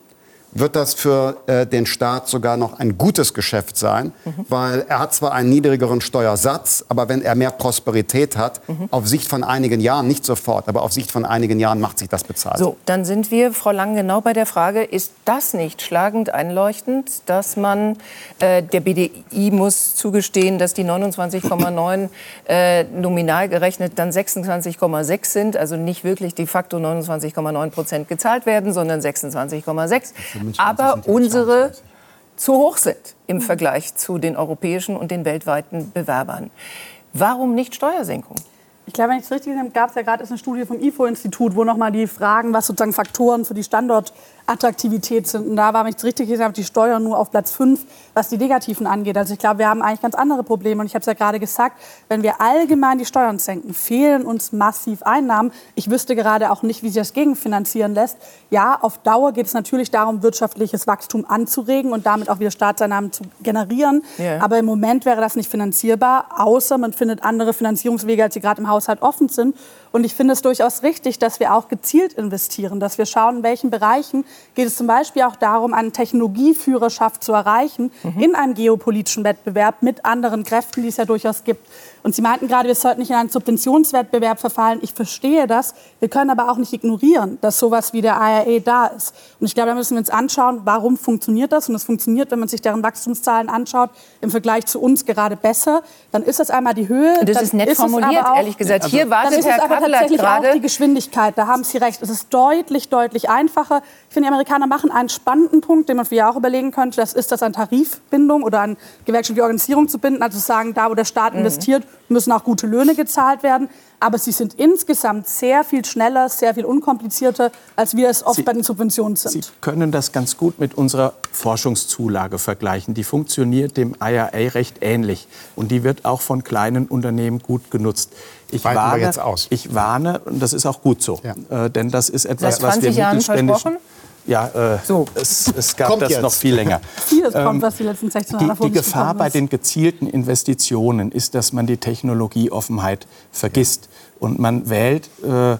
Speaker 6: wird das für äh, den Staat sogar noch ein gutes Geschäft sein, mhm. weil er hat zwar einen niedrigeren Steuersatz, aber wenn er mehr Prosperität hat, mhm. auf Sicht von einigen Jahren, nicht sofort, aber auf Sicht von einigen Jahren macht sich das bezahlt.
Speaker 1: So, dann sind wir, Frau Lang, genau bei der Frage, ist das nicht schlagend einleuchtend, dass man, äh, der BDI muss zugestehen, dass die 29,9 äh, nominal gerechnet dann 26,6 sind, also nicht wirklich de facto 29,9 Prozent gezahlt werden, sondern 26,6 aber unsere zu hoch sind im Vergleich zu den europäischen und den weltweiten Bewerbern. Warum nicht Steuersenkung?
Speaker 5: Ich glaube, wenn ich es richtig gesehen habe, gab es ja gerade eine Studie vom IFO-Institut, wo nochmal die Fragen, was sozusagen Faktoren für die Standortattraktivität sind. Und da war, wenn ich es richtig gesehen habe, die Steuer nur auf Platz 5, was die Negativen angeht. Also ich glaube, wir haben eigentlich ganz andere Probleme. Und ich habe es ja gerade gesagt, wenn wir allgemein die Steuern senken, fehlen uns massiv Einnahmen. Ich wüsste gerade auch nicht, wie sich das gegenfinanzieren lässt. Ja, auf Dauer geht es natürlich darum, wirtschaftliches Wachstum anzuregen und damit auch wieder Staatseinnahmen zu generieren. Yeah. Aber im Moment wäre das nicht finanzierbar, außer man findet andere Finanzierungswege, als sie gerade im Haus Haushalt offen sind. Und ich finde es durchaus richtig, dass wir auch gezielt investieren, dass wir schauen, in welchen Bereichen geht es zum Beispiel auch darum, eine Technologieführerschaft zu erreichen mhm. in einem geopolitischen Wettbewerb mit anderen Kräften, die es ja durchaus gibt. Und Sie meinten gerade, wir sollten nicht in einen Subventionswettbewerb verfallen. Ich verstehe das. Wir können aber auch nicht ignorieren, dass sowas wie der IRA da ist. Und ich glaube, da müssen wir uns anschauen, warum funktioniert das. Und es funktioniert, wenn man sich deren Wachstumszahlen anschaut, im Vergleich zu uns gerade besser. Dann ist das einmal die Höhe.
Speaker 1: Das ist nett ist formuliert, auch, ehrlich gesagt. Hier wartet Herr Kappel
Speaker 5: tatsächlich gerade. auch die Geschwindigkeit. Da haben Sie recht. Es ist deutlich, deutlich einfacher. Ich finde, die Amerikaner machen einen spannenden Punkt, den man für auch überlegen könnte. Das ist das an Tarifbindung oder an gewerkschaftliche Organisierung zu binden. Also zu sagen, da wo der Staat mhm. Müssen auch gute Löhne gezahlt werden aber sie sind insgesamt sehr viel schneller, sehr viel unkomplizierter, als wir es oft sie, bei den Subventionen sind.
Speaker 8: Sie können das ganz gut mit unserer Forschungszulage vergleichen. Die funktioniert dem IRA recht ähnlich und die wird auch von kleinen Unternehmen gut genutzt. Ich warne, jetzt aus. ich warne, und das ist auch gut so, ja. äh, denn das ist etwas, was wir mittelständischen... Ja, äh, so. es, es, gab kommt das jetzt. noch viel länger. <laughs>
Speaker 5: Vieles kommt, ähm, was die letzten 16
Speaker 8: Jahre Die, die Gefahr bei den gezielten Investitionen ist, dass man die Technologieoffenheit vergisst. Und man wählt, äh,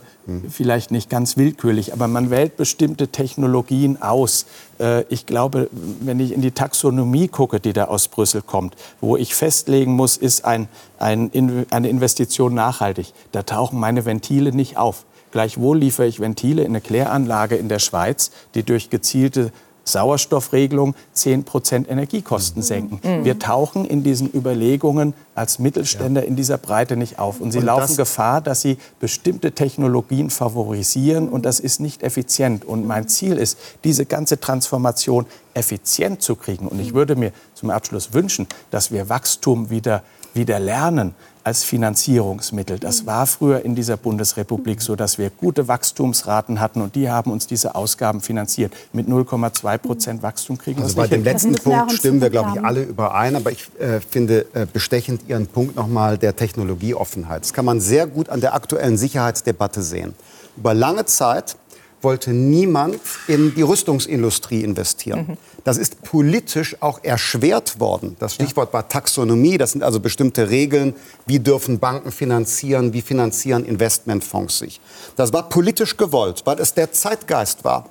Speaker 8: vielleicht nicht ganz willkürlich, aber man wählt bestimmte Technologien aus. Äh, ich glaube, wenn ich in die Taxonomie gucke, die da aus Brüssel kommt, wo ich festlegen muss, ist ein, ein, eine Investition nachhaltig, da tauchen meine Ventile nicht auf. Gleichwohl liefere ich Ventile in eine Kläranlage in der Schweiz, die durch gezielte Sauerstoffregelung 10 Prozent Energiekosten mhm. senken. Mhm. Wir tauchen in diesen Überlegungen als Mittelständler ja. in dieser Breite nicht auf. Und sie und laufen Gefahr, dass sie bestimmte Technologien favorisieren. Und das ist nicht effizient. Und mein Ziel ist, diese ganze Transformation effizient zu kriegen. Und ich würde mir zum Abschluss wünschen, dass wir Wachstum wieder, wieder lernen als Finanzierungsmittel. Das war früher in dieser Bundesrepublik so, dass wir gute Wachstumsraten hatten und die haben uns diese Ausgaben finanziert. Mit 0,2 Prozent Wachstum kriegen wir
Speaker 6: also bei dem letzten Punkt stimmen wir, glaube ich, alle überein. Aber ich äh, finde äh, bestechend Ihren Punkt nochmal der Technologieoffenheit. Das kann man sehr gut an der aktuellen Sicherheitsdebatte sehen. Über lange Zeit wollte niemand in die Rüstungsindustrie investieren. Mhm. Das ist politisch auch erschwert worden. Das Stichwort war Taxonomie. Das sind also bestimmte Regeln. Wie dürfen Banken finanzieren? Wie finanzieren Investmentfonds sich? Das war politisch gewollt, weil es der Zeitgeist war.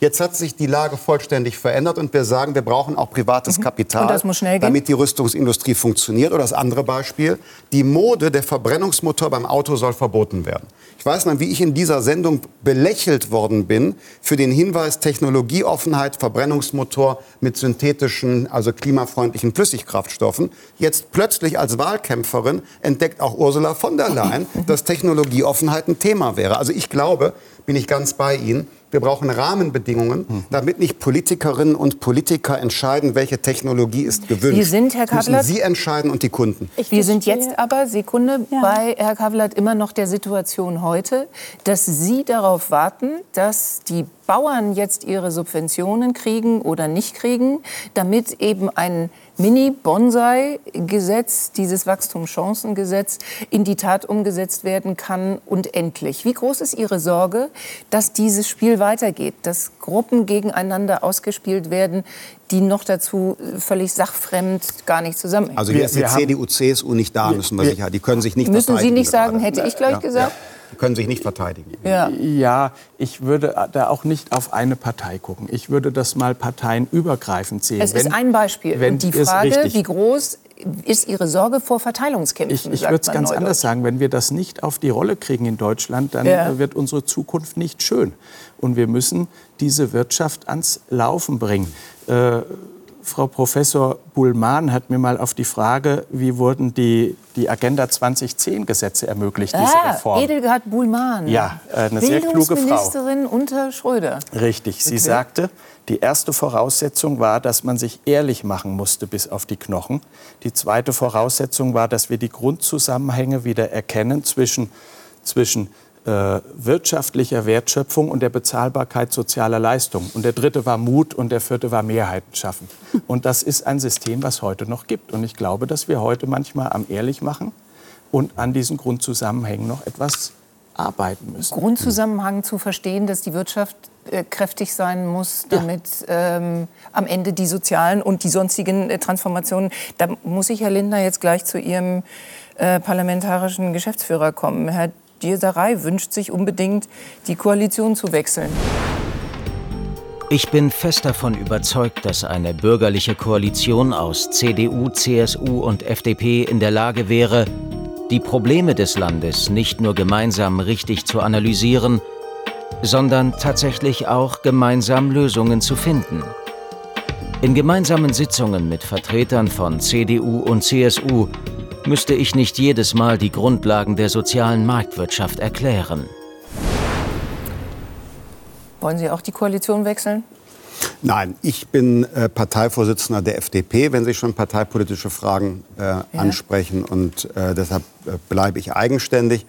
Speaker 6: Jetzt hat sich die Lage vollständig verändert und wir sagen, wir brauchen auch privates mhm. Kapital, damit die Rüstungsindustrie funktioniert. Oder das andere Beispiel, die Mode der Verbrennungsmotor beim Auto soll verboten werden. Ich weiß noch, wie ich in dieser Sendung belächelt worden bin für den Hinweis Technologieoffenheit, Verbrennungsmotor mit synthetischen, also klimafreundlichen Flüssigkraftstoffen. Jetzt plötzlich als Wahlkämpferin entdeckt auch Ursula von der Leyen, <laughs> dass Technologieoffenheit ein Thema wäre. Also ich glaube, bin ich ganz bei Ihnen, wir brauchen Rahmenbedingungen, hm. damit nicht Politikerinnen und Politiker entscheiden, welche Technologie ist gewünscht.
Speaker 1: Wir sind, Herr Kavlat,
Speaker 6: Sie entscheiden und die Kunden.
Speaker 1: Wir sind jetzt aber, Sekunde, ja. bei Herr Kavlat immer noch der Situation heute, dass Sie darauf warten, dass die Bauern jetzt ihre Subventionen kriegen oder nicht kriegen, damit eben ein Mini-Bonsai-Gesetz, dieses Wachstumschancengesetz, in die Tat umgesetzt werden kann und endlich. Wie groß ist Ihre Sorge, dass dieses Spiel weitergeht, dass Gruppen gegeneinander ausgespielt werden, die noch dazu völlig sachfremd gar nicht zusammenhängen?
Speaker 6: Also hier ist die CDU, CSU nicht da, müssen wir, sicher. Die können sich nicht
Speaker 1: Müssen Sie nicht sagen, hätte ich gleich ja, gesagt. Ja
Speaker 6: können sich nicht verteidigen.
Speaker 8: Ja. ja, ich würde da auch nicht auf eine Partei gucken. Ich würde das mal parteienübergreifend sehen.
Speaker 1: Es wenn, ist ein Beispiel. Wenn Und die Frage, wie groß ist Ihre Sorge vor Verteilungskämpfen?
Speaker 8: Ich, ich würde es ganz Neudeutsch. anders sagen. Wenn wir das nicht auf die Rolle kriegen in Deutschland, dann ja. wird unsere Zukunft nicht schön. Und wir müssen diese Wirtschaft ans Laufen bringen. Äh, Frau Professor Bullmann hat mir mal auf die Frage, wie wurden die, die Agenda 2010-Gesetze ermöglicht,
Speaker 1: ah, diese Reform. Edelgard Bullmann.
Speaker 8: Ja, äh, eine sehr kluge Frau.
Speaker 1: Ministerin unter Schröder.
Speaker 8: Richtig. Sie okay. sagte, die erste Voraussetzung war, dass man sich ehrlich machen musste bis auf die Knochen. Die zweite Voraussetzung war, dass wir die Grundzusammenhänge wieder erkennen zwischen, zwischen wirtschaftlicher Wertschöpfung und der Bezahlbarkeit sozialer Leistungen. Und der dritte war Mut und der vierte war Mehrheiten schaffen. Und das ist ein System, was heute noch gibt. Und ich glaube, dass wir heute manchmal am ehrlich machen und an diesen Grundzusammenhängen noch etwas arbeiten müssen.
Speaker 1: Grundzusammenhang zu verstehen, dass die Wirtschaft äh, kräftig sein muss, damit ja. ähm, am Ende die sozialen und die sonstigen äh, Transformationen, da muss ich, Herr Lindner, jetzt gleich zu Ihrem äh, parlamentarischen Geschäftsführer kommen. Herr Dieserei wünscht sich unbedingt, die Koalition zu wechseln.
Speaker 2: Ich bin fest davon überzeugt, dass eine bürgerliche Koalition aus CDU, CSU und FDP in der Lage wäre, die Probleme des Landes nicht nur gemeinsam richtig zu analysieren, sondern tatsächlich auch gemeinsam Lösungen zu finden. In gemeinsamen Sitzungen mit Vertretern von CDU und CSU müsste ich nicht jedes Mal die Grundlagen der sozialen Marktwirtschaft erklären.
Speaker 1: Wollen Sie auch die Koalition wechseln?
Speaker 6: Nein, ich bin äh, Parteivorsitzender der FDP, wenn Sie schon parteipolitische Fragen äh, ja. ansprechen. Und äh, deshalb äh, bleibe ich eigenständig.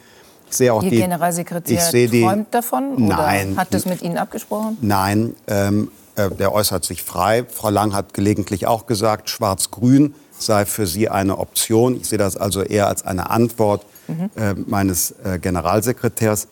Speaker 1: Ich sehe auch Ihr die, Generalsekretär ich die, träumt davon?
Speaker 6: Nein.
Speaker 1: Oder hat das mit Ihnen abgesprochen?
Speaker 6: Nein, ähm, äh, der äußert sich frei. Frau Lang hat gelegentlich auch gesagt, Schwarz-Grün sei für sie eine Option. Ich sehe das also eher als eine Antwort mhm. äh, meines Generalsekretärs.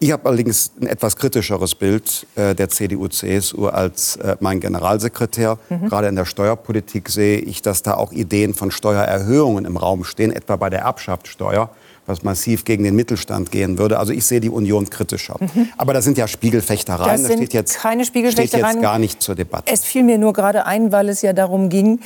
Speaker 6: Ich habe allerdings ein etwas kritischeres Bild äh, der CDU-CSU als äh, mein Generalsekretär. Mhm. Gerade in der Steuerpolitik sehe ich, dass da auch Ideen von Steuererhöhungen im Raum stehen, etwa bei der Erbschaftssteuer was massiv gegen den Mittelstand gehen würde. Also ich sehe die Union kritischer. Mhm. Aber das sind ja Spiegelfechtereien.
Speaker 1: Das, das steht jetzt, keine Spiegelfechtereien.
Speaker 6: steht jetzt gar nicht zur Debatte.
Speaker 1: Es fiel mir nur gerade ein, weil es ja darum ging,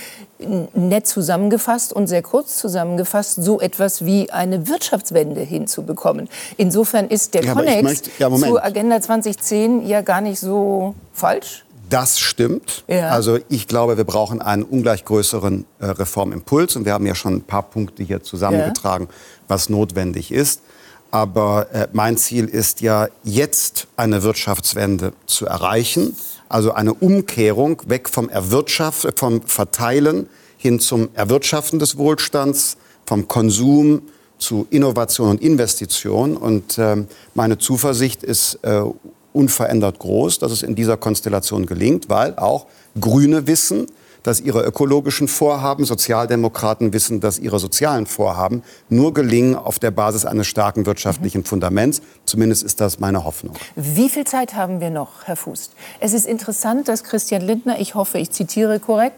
Speaker 1: nett zusammengefasst und sehr kurz zusammengefasst, so etwas wie eine Wirtschaftswende hinzubekommen. Insofern ist der ja, Konnex ja, zu Agenda 2010 ja gar nicht so falsch.
Speaker 6: Das stimmt. Ja. Also ich glaube, wir brauchen einen ungleich größeren äh, Reformimpuls. Und wir haben ja schon ein paar Punkte hier zusammengetragen, ja. was notwendig ist. Aber äh, mein Ziel ist ja, jetzt eine Wirtschaftswende zu erreichen. Also eine Umkehrung weg vom Erwirtschaft, vom Verteilen hin zum Erwirtschaften des Wohlstands, vom Konsum zu Innovation und Investition. Und äh, meine Zuversicht ist äh, unverändert groß, dass es in dieser Konstellation gelingt, weil auch Grüne wissen, dass ihre ökologischen Vorhaben, Sozialdemokraten wissen, dass ihre sozialen Vorhaben nur gelingen auf der Basis eines starken wirtschaftlichen Fundaments. Zumindest ist das meine Hoffnung.
Speaker 1: Wie viel Zeit haben wir noch, Herr Fuß? Es ist interessant, dass Christian Lindner, ich hoffe, ich zitiere korrekt,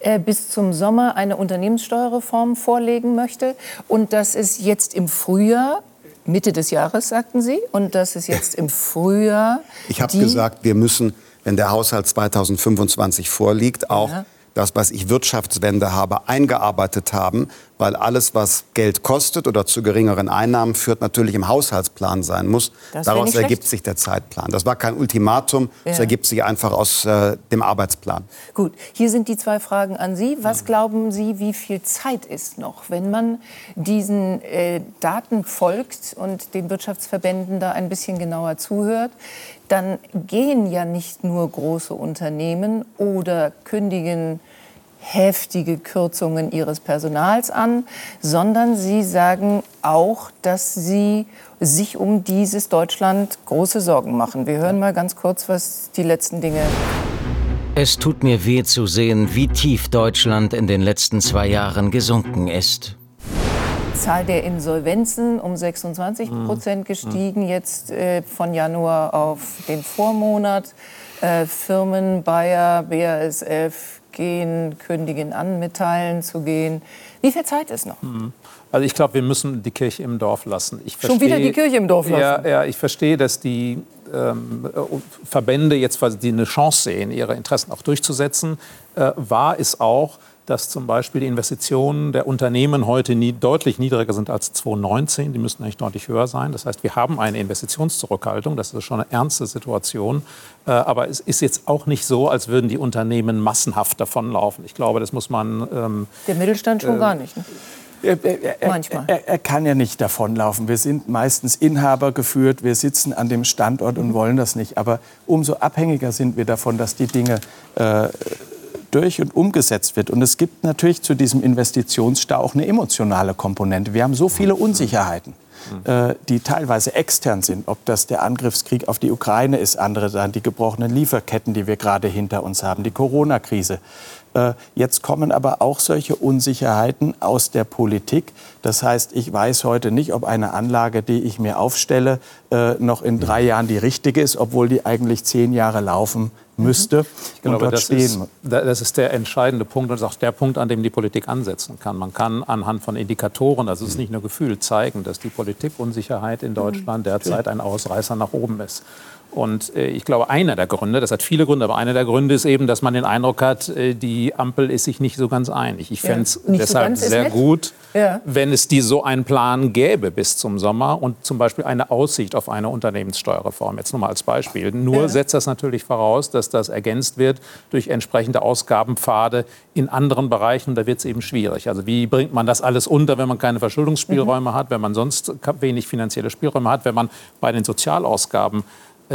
Speaker 1: äh, bis zum Sommer eine Unternehmenssteuerreform vorlegen möchte und dass es jetzt im Frühjahr Mitte des Jahres, sagten Sie, und das ist jetzt im Frühjahr.
Speaker 6: Ich habe gesagt, wir müssen, wenn der Haushalt 2025 vorliegt, auch ja. das, was ich Wirtschaftswende habe, eingearbeitet haben, weil alles, was Geld kostet oder zu geringeren Einnahmen führt, natürlich im Haushaltsplan sein muss. Daraus ergibt sich der Zeitplan. Das war kein Ultimatum, es ja. ergibt sich einfach aus äh, dem Arbeitsplan.
Speaker 1: Gut, hier sind die zwei Fragen an Sie. Was ja. glauben Sie, wie viel Zeit ist noch, wenn man diesen äh, Daten folgt und den Wirtschaftsverbänden da ein bisschen genauer zuhört? dann gehen ja nicht nur große Unternehmen oder kündigen heftige Kürzungen ihres Personals an, sondern sie sagen auch, dass sie sich um dieses Deutschland große Sorgen machen. Wir hören mal ganz kurz, was die letzten Dinge.
Speaker 2: Es tut mir weh zu sehen, wie tief Deutschland in den letzten zwei Jahren gesunken ist.
Speaker 1: Zahl der Insolvenzen um 26 mhm. Prozent gestiegen, jetzt äh, von Januar auf den Vormonat. Äh, Firmen, Bayer, BASF gehen, kündigen an, mitteilen zu gehen. Wie viel Zeit ist noch? Mhm.
Speaker 7: Also ich glaube, wir müssen die Kirche im Dorf lassen.
Speaker 1: Ich Schon wieder die Kirche im Dorf lassen?
Speaker 7: Ja, ja ich verstehe, dass die ähm, Verbände jetzt quasi eine Chance sehen, ihre Interessen auch durchzusetzen. Äh, wahr ist auch, dass zum Beispiel die Investitionen der Unternehmen heute nie, deutlich niedriger sind als 2019. Die müssten eigentlich deutlich höher sein. Das heißt, wir haben eine Investitionszurückhaltung. Das ist schon eine ernste Situation. Äh, aber es ist jetzt auch nicht so, als würden die Unternehmen massenhaft davonlaufen. Ich glaube, das muss man.
Speaker 1: Ähm, der Mittelstand schon äh, gar nicht. Ne?
Speaker 8: Er, er, Manchmal. Er, er, kann ja nicht davonlaufen. Wir sind meistens Inhaber geführt, wir sitzen an dem Standort und wollen das nicht. Aber umso abhängiger sind wir davon, dass die Dinge äh, durch und umgesetzt wird. Und es gibt natürlich zu diesem Investitionsstau auch eine emotionale Komponente. Wir haben so viele Unsicherheiten äh, die teilweise extern sind. Ob das der Angriffskrieg auf die Ukraine ist, andere dann die gebrochenen Lieferketten, die wir gerade hinter uns haben, die Corona-Krise. Äh, jetzt kommen aber auch solche Unsicherheiten aus der Politik. Das heißt, ich weiß heute nicht, ob eine Anlage, die ich mir aufstelle, äh, noch in drei Jahren die richtige ist, obwohl die eigentlich zehn Jahre laufen müsste.
Speaker 7: Ich glaube, das ist, das ist der entscheidende Punkt und ist auch der Punkt, an dem die Politik ansetzen kann. Man kann anhand von Indikatoren, also es ist nicht nur Gefühl, zeigen, dass die Politikunsicherheit in Deutschland derzeit ein Ausreißer nach oben ist. Und äh, ich glaube, einer der Gründe, das hat viele Gründe, aber einer der Gründe ist eben, dass man den Eindruck hat, äh, die Ampel ist sich nicht so ganz einig. Ich fände es ja, deshalb so sehr gut, ja. wenn es die so einen Plan gäbe bis zum Sommer und zum Beispiel eine Aussicht auf eine Unternehmenssteuerreform. Jetzt nur mal als Beispiel. Nur ja. setzt das natürlich voraus, dass das ergänzt wird durch entsprechende Ausgabenpfade in anderen Bereichen. Und da wird es eben schwierig. Also wie bringt man das alles unter, wenn man keine Verschuldungsspielräume mhm. hat, wenn man sonst wenig finanzielle Spielräume hat, wenn man bei den Sozialausgaben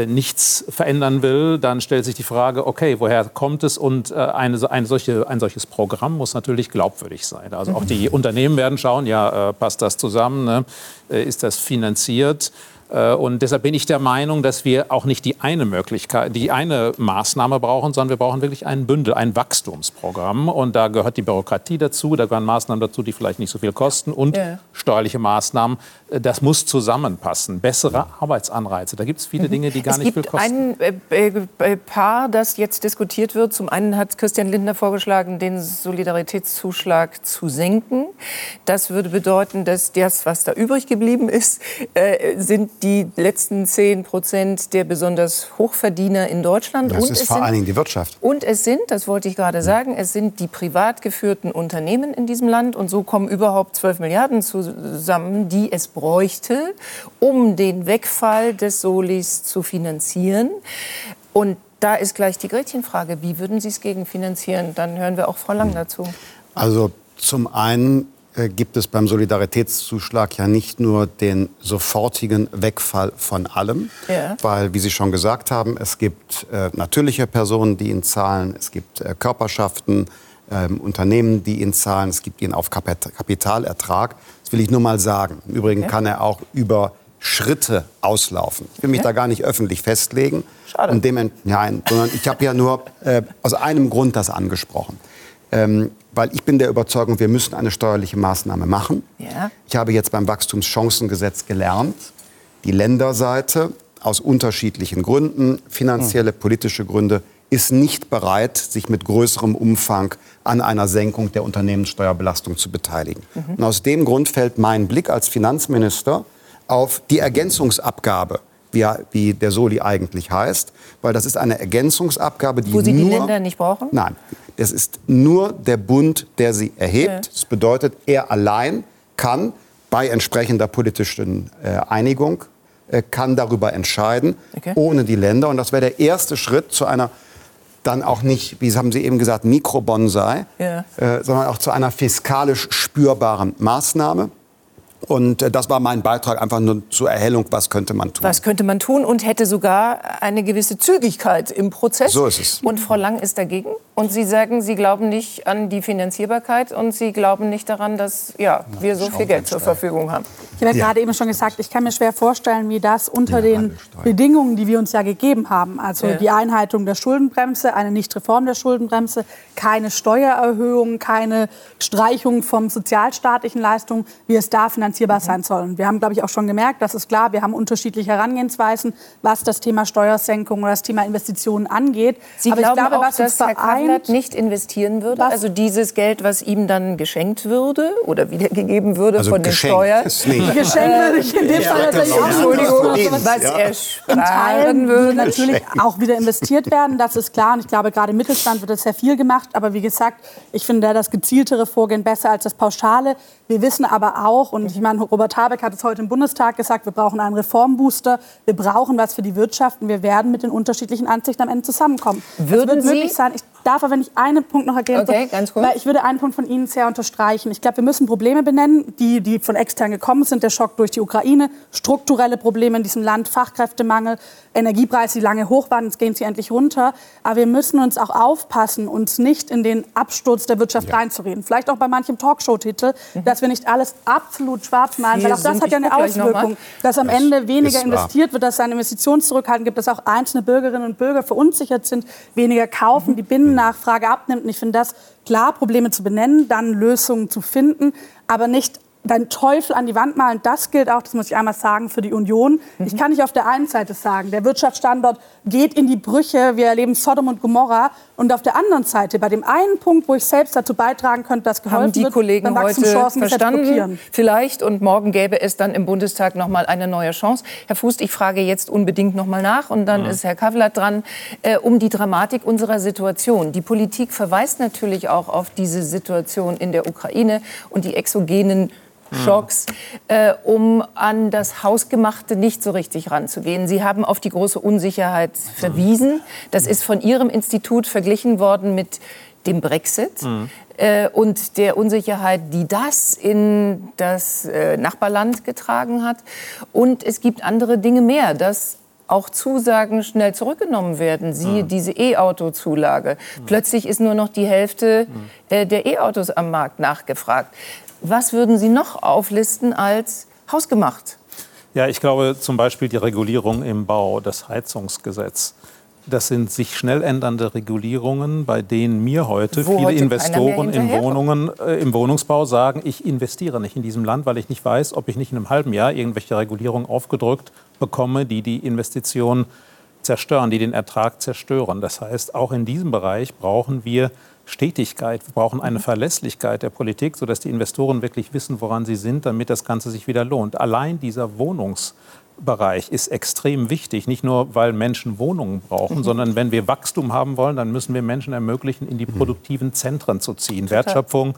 Speaker 7: nichts verändern will, dann stellt sich die Frage, okay, woher kommt es? Und äh, eine, eine solche, ein solches Programm muss natürlich glaubwürdig sein. Also auch die Unternehmen werden schauen, ja, äh, passt das zusammen, ne? ist das finanziert? Äh, und deshalb bin ich der Meinung, dass wir auch nicht die eine Möglichkeit, die eine Maßnahme brauchen, sondern wir brauchen wirklich ein Bündel, ein Wachstumsprogramm. Und da gehört die Bürokratie dazu, da gehören Maßnahmen dazu, die vielleicht nicht so viel kosten und ja. steuerliche Maßnahmen. Äh, das muss zusammenpassen. Bessere Arbeitsanreize. Da gibt es viele mhm. Dinge, die gar
Speaker 1: es
Speaker 7: nicht viel kosten.
Speaker 1: Es gibt ein äh, Paar, das jetzt diskutiert wird. Zum einen hat Christian Lindner vorgeschlagen, den Solidaritätszuschlag zu senken. Das würde bedeuten, dass das, was da übrig geblieben ist, sind die letzten 10 Prozent der besonders Hochverdiener in Deutschland.
Speaker 6: Das und ist vor allen Dingen die Wirtschaft.
Speaker 1: Und es sind, das wollte ich gerade sagen, es sind die privat geführten Unternehmen in diesem Land. Und so kommen überhaupt 12 Milliarden zusammen, die es bräuchte, um den Wegfall des Solis zu finanzieren. Und da ist gleich die Gretchenfrage, wie würden Sie es gegenfinanzieren? Dann hören wir auch Frau Lang dazu.
Speaker 6: Also zum einen gibt es beim Solidaritätszuschlag ja nicht nur den sofortigen Wegfall von allem, ja. weil, wie Sie schon gesagt haben, es gibt äh, natürliche Personen, die ihn zahlen, es gibt äh, Körperschaften, äh, Unternehmen, die ihn zahlen, es gibt ihn auf Kapitalertrag. Das will ich nur mal sagen. Im Übrigen ja. kann er auch über Schritte auslaufen. Ich will mich ja. da gar nicht öffentlich festlegen. Schade. Und dem, nein, sondern ich habe ja nur äh, aus einem Grund das angesprochen. Ähm, weil ich bin der Überzeugung, wir müssen eine steuerliche Maßnahme machen. Ja. Ich habe jetzt beim Wachstumschancengesetz gelernt, die Länderseite aus unterschiedlichen Gründen, finanzielle, politische Gründe, ist nicht bereit, sich mit größerem Umfang an einer Senkung der Unternehmenssteuerbelastung zu beteiligen. Mhm. Und aus dem Grund fällt mein Blick als Finanzminister auf die Ergänzungsabgabe wie, wie der Soli eigentlich heißt, weil das ist eine Ergänzungsabgabe, die
Speaker 1: Wo Sie
Speaker 6: nur,
Speaker 1: die Länder nicht brauchen?
Speaker 6: Nein, das ist nur der Bund, der sie erhebt. Ja. Das bedeutet, er allein kann bei entsprechender politischen äh, Einigung äh, kann darüber entscheiden, okay. ohne die Länder. Und das wäre der erste Schritt zu einer dann auch nicht, wie haben Sie eben gesagt, Mikrobonsai, ja. äh, sondern auch zu einer fiskalisch spürbaren Maßnahme. Und äh, das war mein Beitrag einfach nur zur Erhellung, was könnte man tun.
Speaker 1: Was könnte man tun und hätte sogar eine gewisse Zügigkeit im Prozess.
Speaker 6: So ist es.
Speaker 1: Und Frau Lang ist dagegen. Und Sie sagen, Sie glauben nicht an die Finanzierbarkeit und Sie glauben nicht daran, dass ja, wir so viel Geld zur Verfügung haben.
Speaker 5: Ich habe ja. gerade eben schon gesagt, ich kann mir schwer vorstellen, wie das unter den Bedingungen, die wir uns ja gegeben haben, also ja. die Einhaltung der Schuldenbremse, eine Nichtreform der Schuldenbremse, keine Steuererhöhung, keine Streichung von sozialstaatlichen Leistungen, wie es da finanziert finanzierbar sein sollen. Wir haben, glaube ich, auch schon gemerkt, das ist klar, wir haben unterschiedliche Herangehensweisen, was das Thema Steuersenkung oder das Thema Investitionen angeht.
Speaker 1: Sie Aber glauben ich glaube, auch, was dass Herr Kavlat nicht investieren würde? Was? Also dieses Geld, was ihm dann geschenkt würde oder wiedergegeben würde
Speaker 6: also
Speaker 1: von den Steuern? <laughs>
Speaker 5: Geschenkt würde ich in dem Fall
Speaker 1: natürlich auch Entschuldigung, was er sparen würde.
Speaker 5: natürlich auch wieder investiert werden, das ist klar. Und ich glaube, gerade im Mittelstand wird das sehr viel gemacht. Aber wie gesagt, ich finde das gezieltere Vorgehen besser als das Pauschale. Wir wissen aber auch, und ich meine, Robert Habeck hat es heute im Bundestag gesagt, wir brauchen einen Reformbooster, wir brauchen was für die Wirtschaft und wir werden mit den unterschiedlichen Ansichten am Ende zusammenkommen.
Speaker 1: Würden
Speaker 5: wird
Speaker 1: Sie
Speaker 5: möglich sein. Ich darf aber, wenn ich einen Punkt noch ergänzen
Speaker 1: okay, ganz gut.
Speaker 5: weil ich würde einen Punkt von Ihnen sehr unterstreichen. Ich glaube, wir müssen Probleme benennen, die, die von extern gekommen sind, der Schock durch die Ukraine, strukturelle Probleme in diesem Land, Fachkräftemangel, Energiepreise, die lange hoch waren, jetzt gehen sie endlich runter. Aber wir müssen uns auch aufpassen, uns nicht in den Absturz der Wirtschaft ja. reinzureden. Vielleicht auch bei manchem Talkshow-Titel, mhm. dass wir nicht alles absolut schwarz malen, weil auch das hat ja eine Auswirkung, dass am Ende weniger investiert wird, dass es eine Investitionszurückhaltung gibt, dass auch einzelne Bürgerinnen und Bürger verunsichert sind, weniger kaufen, mhm. die Binnen Nachfrage abnimmt. Und ich finde das klar, Probleme zu benennen, dann Lösungen zu finden, aber nicht deinen Teufel an die Wand malen, das gilt auch, das muss ich einmal sagen, für die Union. Mhm. Ich kann nicht auf der einen Seite sagen, der Wirtschaftsstandort geht in die Brüche, wir erleben Sodom und Gomorra. Und auf der anderen Seite, bei dem einen Punkt, wo ich selbst dazu beitragen könnte, dass geholfen
Speaker 1: Haben die
Speaker 5: wird,
Speaker 1: Kollegen heute verstanden, vielleicht, und morgen gäbe es dann im Bundestag noch mal eine neue Chance. Herr Fuß, ich frage jetzt unbedingt noch mal nach, und dann mhm. ist Herr Kavlat dran, äh, um die Dramatik unserer Situation. Die Politik verweist natürlich auch auf diese Situation in der Ukraine und die exogenen Schocks, äh, um an das Hausgemachte nicht so richtig ranzugehen. Sie haben auf die große Unsicherheit verwiesen. Das ist von Ihrem Institut verglichen worden mit dem Brexit mhm. äh, und der Unsicherheit, die das in das äh, Nachbarland getragen hat. Und es gibt andere Dinge mehr, dass auch Zusagen schnell zurückgenommen werden. Siehe mhm. diese E-Auto-Zulage. Mhm. Plötzlich ist nur noch die Hälfte mhm. äh, der E-Autos am Markt nachgefragt. Was würden Sie noch auflisten als hausgemacht?
Speaker 7: Ja, ich glaube zum Beispiel die Regulierung im Bau, das Heizungsgesetz. Das sind sich schnell ändernde Regulierungen, bei denen mir heute Wo viele heute Investoren in Wohnungen, äh, im Wohnungsbau sagen, ich investiere nicht in diesem Land, weil ich nicht weiß, ob ich nicht in einem halben Jahr irgendwelche Regulierungen aufgedrückt bekomme, die die Investition zerstören, die den Ertrag zerstören. Das heißt, auch in diesem Bereich brauchen wir Stetigkeit, wir brauchen eine mhm. Verlässlichkeit der Politik, sodass die Investoren wirklich wissen, woran sie sind, damit das Ganze sich wieder lohnt. Allein dieser Wohnungsbereich ist extrem wichtig, nicht nur, weil Menschen Wohnungen brauchen, mhm. sondern wenn wir Wachstum haben wollen, dann müssen wir Menschen ermöglichen, in die mhm. produktiven Zentren zu ziehen. Total. Wertschöpfung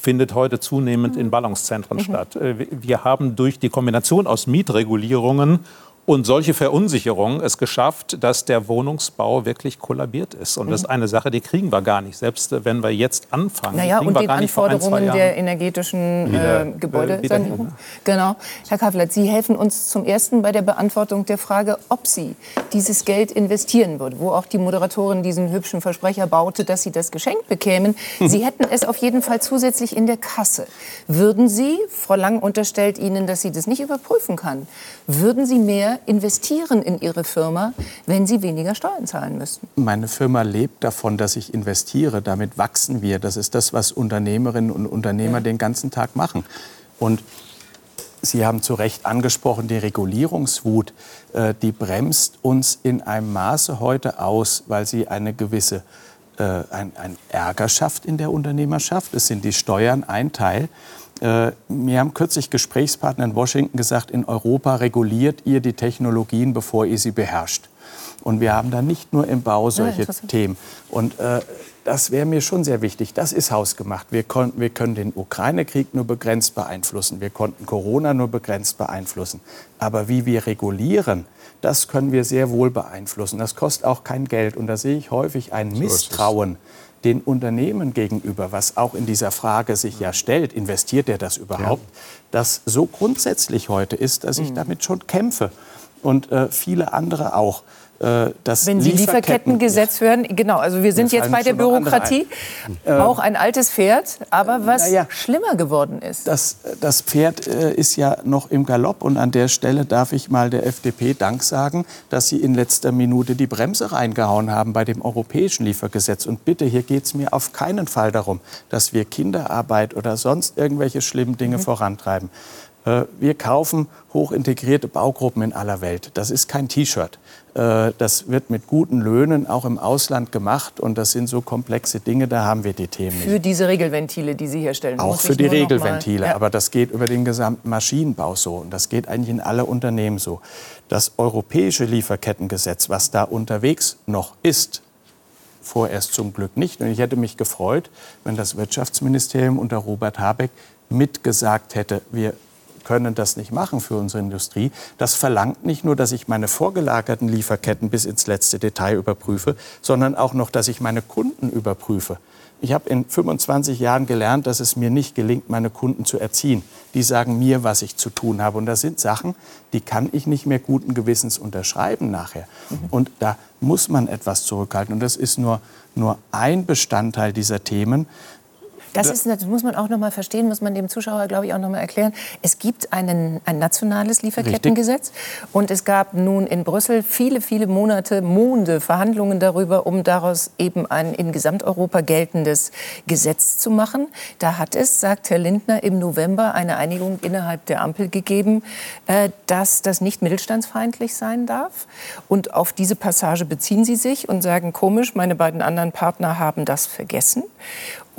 Speaker 7: findet heute zunehmend in Ballungszentren mhm. statt. Äh, wir haben durch die Kombination aus Mietregulierungen und solche Verunsicherung es geschafft, dass der Wohnungsbau wirklich kollabiert ist. Und das ist eine Sache, die kriegen wir gar nicht. Selbst äh, wenn wir jetzt anfangen,
Speaker 1: naja, kriegen und wir die gar nicht Anforderungen ein, der energetischen äh, äh Gebäudesanierung. Genau. Herr Kavlat, Sie helfen uns zum Ersten bei der Beantwortung der Frage, ob Sie dieses Geld investieren würden, wo auch die Moderatorin diesen hübschen Versprecher baute, dass Sie das geschenkt bekämen. Sie hätten es auf jeden Fall zusätzlich in der Kasse. Würden Sie, Frau Lang unterstellt Ihnen, dass sie das nicht überprüfen kann, würden Sie mehr investieren in Ihre Firma, wenn Sie weniger Steuern zahlen müssten?
Speaker 8: Meine Firma lebt davon, dass ich investiere. Damit wachsen wir. Das ist das, was Unternehmerinnen und Unternehmer ja. den ganzen Tag machen. Und Sie haben zu Recht angesprochen, die Regulierungswut, äh, die bremst uns in einem Maße heute aus, weil sie eine gewisse äh, ein, ein Ärger schafft in der Unternehmerschaft. Es sind die Steuern ein Teil. Äh, mir haben kürzlich Gesprächspartner in Washington gesagt, in Europa reguliert ihr die Technologien, bevor ihr sie beherrscht. Und wir haben da nicht nur im Bau solche ja, Themen. Und äh, das wäre mir schon sehr wichtig. Das ist hausgemacht. Wir, wir können den Ukraine-Krieg nur begrenzt beeinflussen. Wir konnten Corona nur begrenzt beeinflussen. Aber wie wir regulieren, das können wir sehr wohl beeinflussen. Das kostet auch kein Geld. Und da sehe ich häufig ein Misstrauen den Unternehmen gegenüber, was auch in dieser Frage sich ja stellt, investiert er das überhaupt, ja. das so grundsätzlich heute ist, dass ich mhm. damit schon kämpfe und äh, viele andere auch.
Speaker 1: Äh, das Wenn Sie Lieferkettengesetz hören, genau, also wir sind jetzt bei der Bürokratie, ein. auch ein altes Pferd, aber was naja, schlimmer geworden ist.
Speaker 8: Das, das Pferd äh, ist ja noch im Galopp und an der Stelle darf ich mal der FDP Dank sagen, dass sie in letzter Minute die Bremse reingehauen haben bei dem europäischen Liefergesetz. Und bitte, hier geht es mir auf keinen Fall darum, dass wir Kinderarbeit oder sonst irgendwelche schlimmen Dinge mhm. vorantreiben. Äh, wir kaufen hochintegrierte Baugruppen in aller Welt. Das ist kein T-Shirt. Äh, das wird mit guten Löhnen auch im Ausland gemacht. Und das sind so komplexe Dinge, da haben wir die Themen
Speaker 1: nicht. Für diese Regelventile, die Sie herstellen.
Speaker 8: Auch für die Regelventile. Ja. Aber das geht über den gesamten Maschinenbau so. Und das geht eigentlich in alle Unternehmen so. Das europäische Lieferkettengesetz, was da unterwegs noch ist, vorerst zum Glück nicht. Und ich hätte mich gefreut, wenn das Wirtschaftsministerium unter Robert Habeck mitgesagt hätte, wir können das nicht machen für unsere Industrie. Das verlangt nicht nur, dass ich meine vorgelagerten Lieferketten bis ins letzte Detail überprüfe, sondern auch noch, dass ich meine Kunden überprüfe. Ich habe in 25 Jahren gelernt, dass es mir nicht gelingt, meine Kunden zu erziehen. Die sagen mir, was ich zu tun habe. Und das sind Sachen, die kann ich nicht mehr guten Gewissens unterschreiben nachher. Mhm. Und da muss man etwas zurückhalten. Und das ist nur, nur ein Bestandteil dieser Themen.
Speaker 1: Das, ist, das muss man auch noch mal verstehen, muss man dem Zuschauer, glaube ich, auch noch mal erklären. Es gibt einen, ein nationales Lieferkettengesetz Richtig. und es gab nun in Brüssel viele, viele Monate, Monde Verhandlungen darüber, um daraus eben ein in Gesamteuropa geltendes Gesetz zu machen. Da hat es, sagt Herr Lindner, im November eine Einigung innerhalb der Ampel gegeben, äh, dass das nicht mittelstandsfeindlich sein darf. Und auf diese Passage beziehen Sie sich und sagen, komisch, meine beiden anderen Partner haben das vergessen.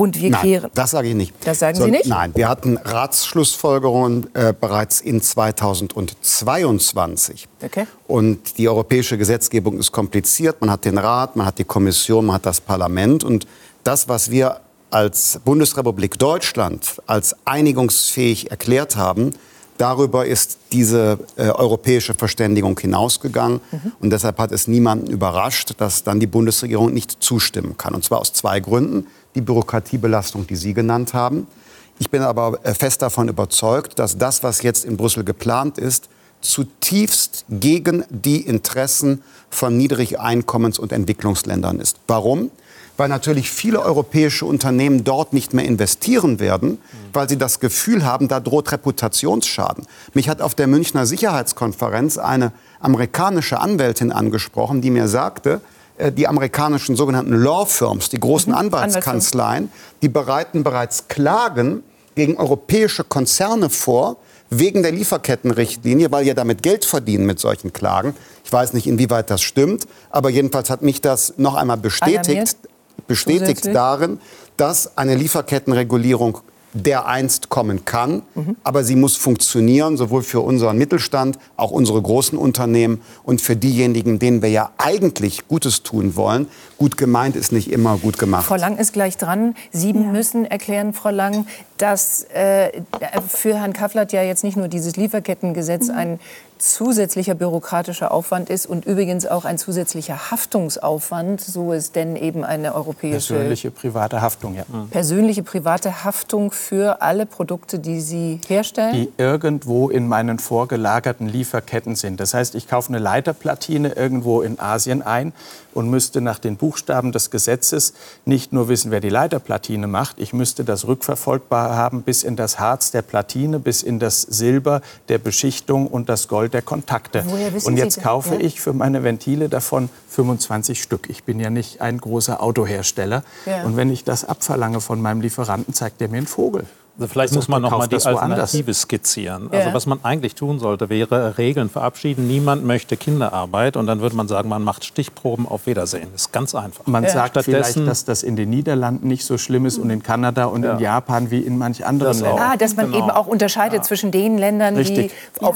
Speaker 1: Und wir
Speaker 6: nein,
Speaker 1: kehren.
Speaker 6: Das sage ich nicht.
Speaker 1: Das sagen so, Sie nicht?
Speaker 6: Nein, wir hatten Ratsschlussfolgerungen äh, bereits in 2022. Okay. Und die europäische Gesetzgebung ist kompliziert. Man hat den Rat, man hat die Kommission, man hat das Parlament. Und das, was wir als Bundesrepublik Deutschland als einigungsfähig erklärt haben, Darüber ist diese äh, europäische Verständigung hinausgegangen. Mhm. Und deshalb hat es niemanden überrascht, dass dann die Bundesregierung nicht zustimmen kann. Und zwar aus zwei Gründen die Bürokratiebelastung, die Sie genannt haben. Ich bin aber äh, fest davon überzeugt, dass das, was jetzt in Brüssel geplant ist, zutiefst gegen die Interessen von Niedrigeinkommens- und Entwicklungsländern ist. Warum? Weil natürlich viele europäische Unternehmen dort nicht mehr investieren werden, weil sie das Gefühl haben, da droht Reputationsschaden. Mich hat auf der Münchner Sicherheitskonferenz eine amerikanische Anwältin angesprochen, die mir sagte, die amerikanischen sogenannten Law Firms, die großen mhm. Anwaltskanzleien, die bereiten bereits Klagen gegen europäische Konzerne vor, wegen der Lieferkettenrichtlinie, weil ihr damit Geld verdienen mit solchen Klagen. Ich weiß nicht, inwieweit das stimmt, aber jedenfalls hat mich das noch einmal bestätigt, bestätigt darin, dass eine Lieferkettenregulierung dereinst kommen kann. Mhm. Aber sie muss funktionieren, sowohl für unseren Mittelstand, auch unsere großen Unternehmen und für diejenigen, denen wir ja eigentlich Gutes tun wollen. Gut gemeint ist nicht immer gut gemacht.
Speaker 1: Frau Lang ist gleich dran. Sie ja. müssen erklären, Frau Lang, dass äh, für Herrn Kafflert ja jetzt nicht nur dieses Lieferkettengesetz mhm. ein zusätzlicher bürokratischer Aufwand ist und übrigens auch ein zusätzlicher Haftungsaufwand, so es denn eben eine europäische
Speaker 8: persönliche private Haftung, ja.
Speaker 1: Mhm. Persönliche private Haftung für alle Produkte, die Sie herstellen,
Speaker 8: die irgendwo in meinen vorgelagerten Lieferketten sind. Das heißt, ich kaufe eine Leiterplatine irgendwo in Asien ein und müsste nach den Buchstaben des Gesetzes nicht nur wissen, wer die Leiterplatine macht, ich müsste das rückverfolgbar haben bis in das Harz der Platine, bis in das Silber der Beschichtung und das Gold der Kontakte. Und jetzt kaufe ja? ich für meine Ventile davon 25 Stück. Ich bin ja nicht ein großer Autohersteller. Ja. Und wenn ich das abverlange von meinem Lieferanten, zeigt er mir einen Vogel.
Speaker 7: Also vielleicht muss man noch mal die Alternative skizzieren. Also ja. was man eigentlich tun sollte, wäre Regeln verabschieden. Niemand möchte Kinderarbeit und dann würde man sagen, man macht Stichproben auf Wiedersehen. Das ist ganz einfach.
Speaker 8: Man ja. sagt vielleicht, dass das in den Niederlanden nicht so schlimm ist und in Kanada und ja. in Japan wie in manch anderen das Ländern.
Speaker 1: Ah, dass man genau. eben auch unterscheidet zwischen den Ländern, die,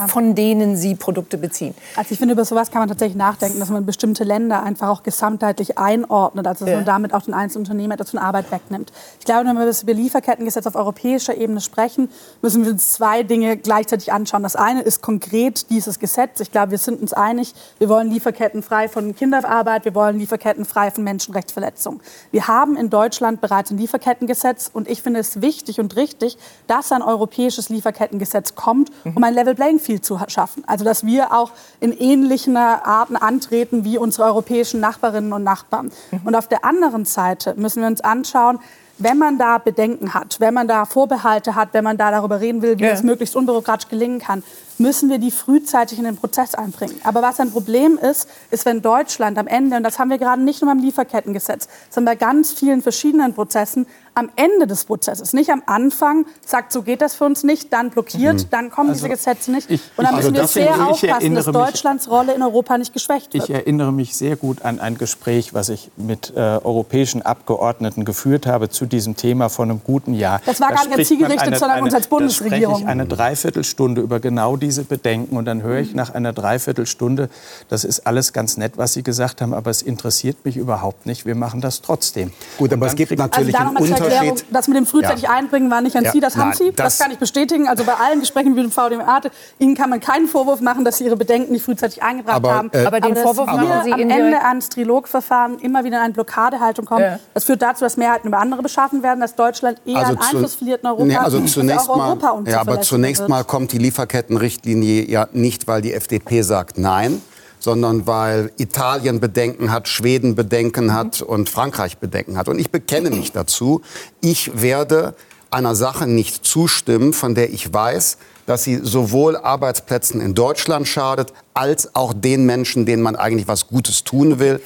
Speaker 1: von denen sie Produkte beziehen.
Speaker 5: Also ich finde, über sowas kann man tatsächlich nachdenken, dass man bestimmte Länder einfach auch gesamtheitlich einordnet, also dass man damit auch den einzelnen Unternehmen etwas von Arbeit wegnimmt. Ich glaube, wenn wir über Lieferkettengesetz auf europäischer europäischer Ebene sprechen, müssen wir uns zwei Dinge gleichzeitig anschauen. Das eine ist konkret dieses Gesetz. Ich glaube, wir sind uns einig, wir wollen Lieferketten frei von Kinderarbeit, wir wollen Lieferketten frei von Menschenrechtsverletzungen. Wir haben in Deutschland bereits ein Lieferkettengesetz und ich finde es wichtig und richtig, dass ein europäisches Lieferkettengesetz kommt, um ein Level Playing Field zu schaffen. Also dass wir auch in ähnlichen Arten antreten wie unsere europäischen Nachbarinnen und Nachbarn. Und auf der anderen Seite müssen wir uns anschauen, wenn man da Bedenken hat, wenn man da Vorbehalte hat, wenn man da darüber reden will, wie ja. es möglichst unbürokratisch gelingen kann, müssen wir die frühzeitig in den Prozess einbringen. Aber was ein Problem ist, ist, wenn Deutschland am Ende, und das haben wir gerade nicht nur beim Lieferkettengesetz, sondern bei ganz vielen verschiedenen Prozessen, am Ende des Prozesses, nicht am Anfang, sagt, so geht das für uns nicht, dann blockiert, mhm. dann kommen also diese Gesetze nicht. Ich, und dann also müssen wir sehr aufpassen, dass Deutschlands Rolle in Europa nicht geschwächt
Speaker 8: wird. Ich erinnere mich sehr gut an ein Gespräch, was ich mit äh, europäischen Abgeordneten geführt habe zu diesem Thema vor einem guten Jahr.
Speaker 5: Das war gar nicht an Sie gerichtet, sondern uns als Bundesregierung.
Speaker 8: Da ich eine Dreiviertelstunde über genau diese Bedenken und dann höre ich nach einer Dreiviertelstunde, das ist alles ganz nett, was Sie gesagt haben, aber es interessiert mich überhaupt nicht. Wir machen das trotzdem.
Speaker 6: Gut, aber es gibt natürlich also einen Unterschied
Speaker 5: Erklärung, das mit dem frühzeitig ja. einbringen war nicht an ja. Sie, das haben Nein, Sie. Das, das, kann ich bestätigen. Also bei allen Gesprächen mit dem VDMA, Ihnen kann man keinen Vorwurf machen, dass Sie Ihre Bedenken nicht frühzeitig eingebracht
Speaker 6: aber,
Speaker 5: haben.
Speaker 6: Äh,
Speaker 5: aber den Vorwurf machen Sie am Ende ans Trilogverfahren immer wieder in eine Blockadehaltung kommen. Ja. Das führt dazu, dass Mehrheiten über andere beschaffen werden, dass Deutschland eher also an Einfluss verliert in Europa.
Speaker 6: Nee, also zunächst mal, ja, aber zunächst mal kommt die Lieferkettenrichtlinie ja nicht, weil die FDP sagt Nein, sondern weil Italien Bedenken hat, Schweden Bedenken hat und Frankreich Bedenken hat. Und ich bekenne mich dazu. Ich werde einer Sache nicht zustimmen, von der ich weiß, dass sie sowohl Arbeitsplätzen in Deutschland schadet, als auch den Menschen, denen man eigentlich was Gutes tun will.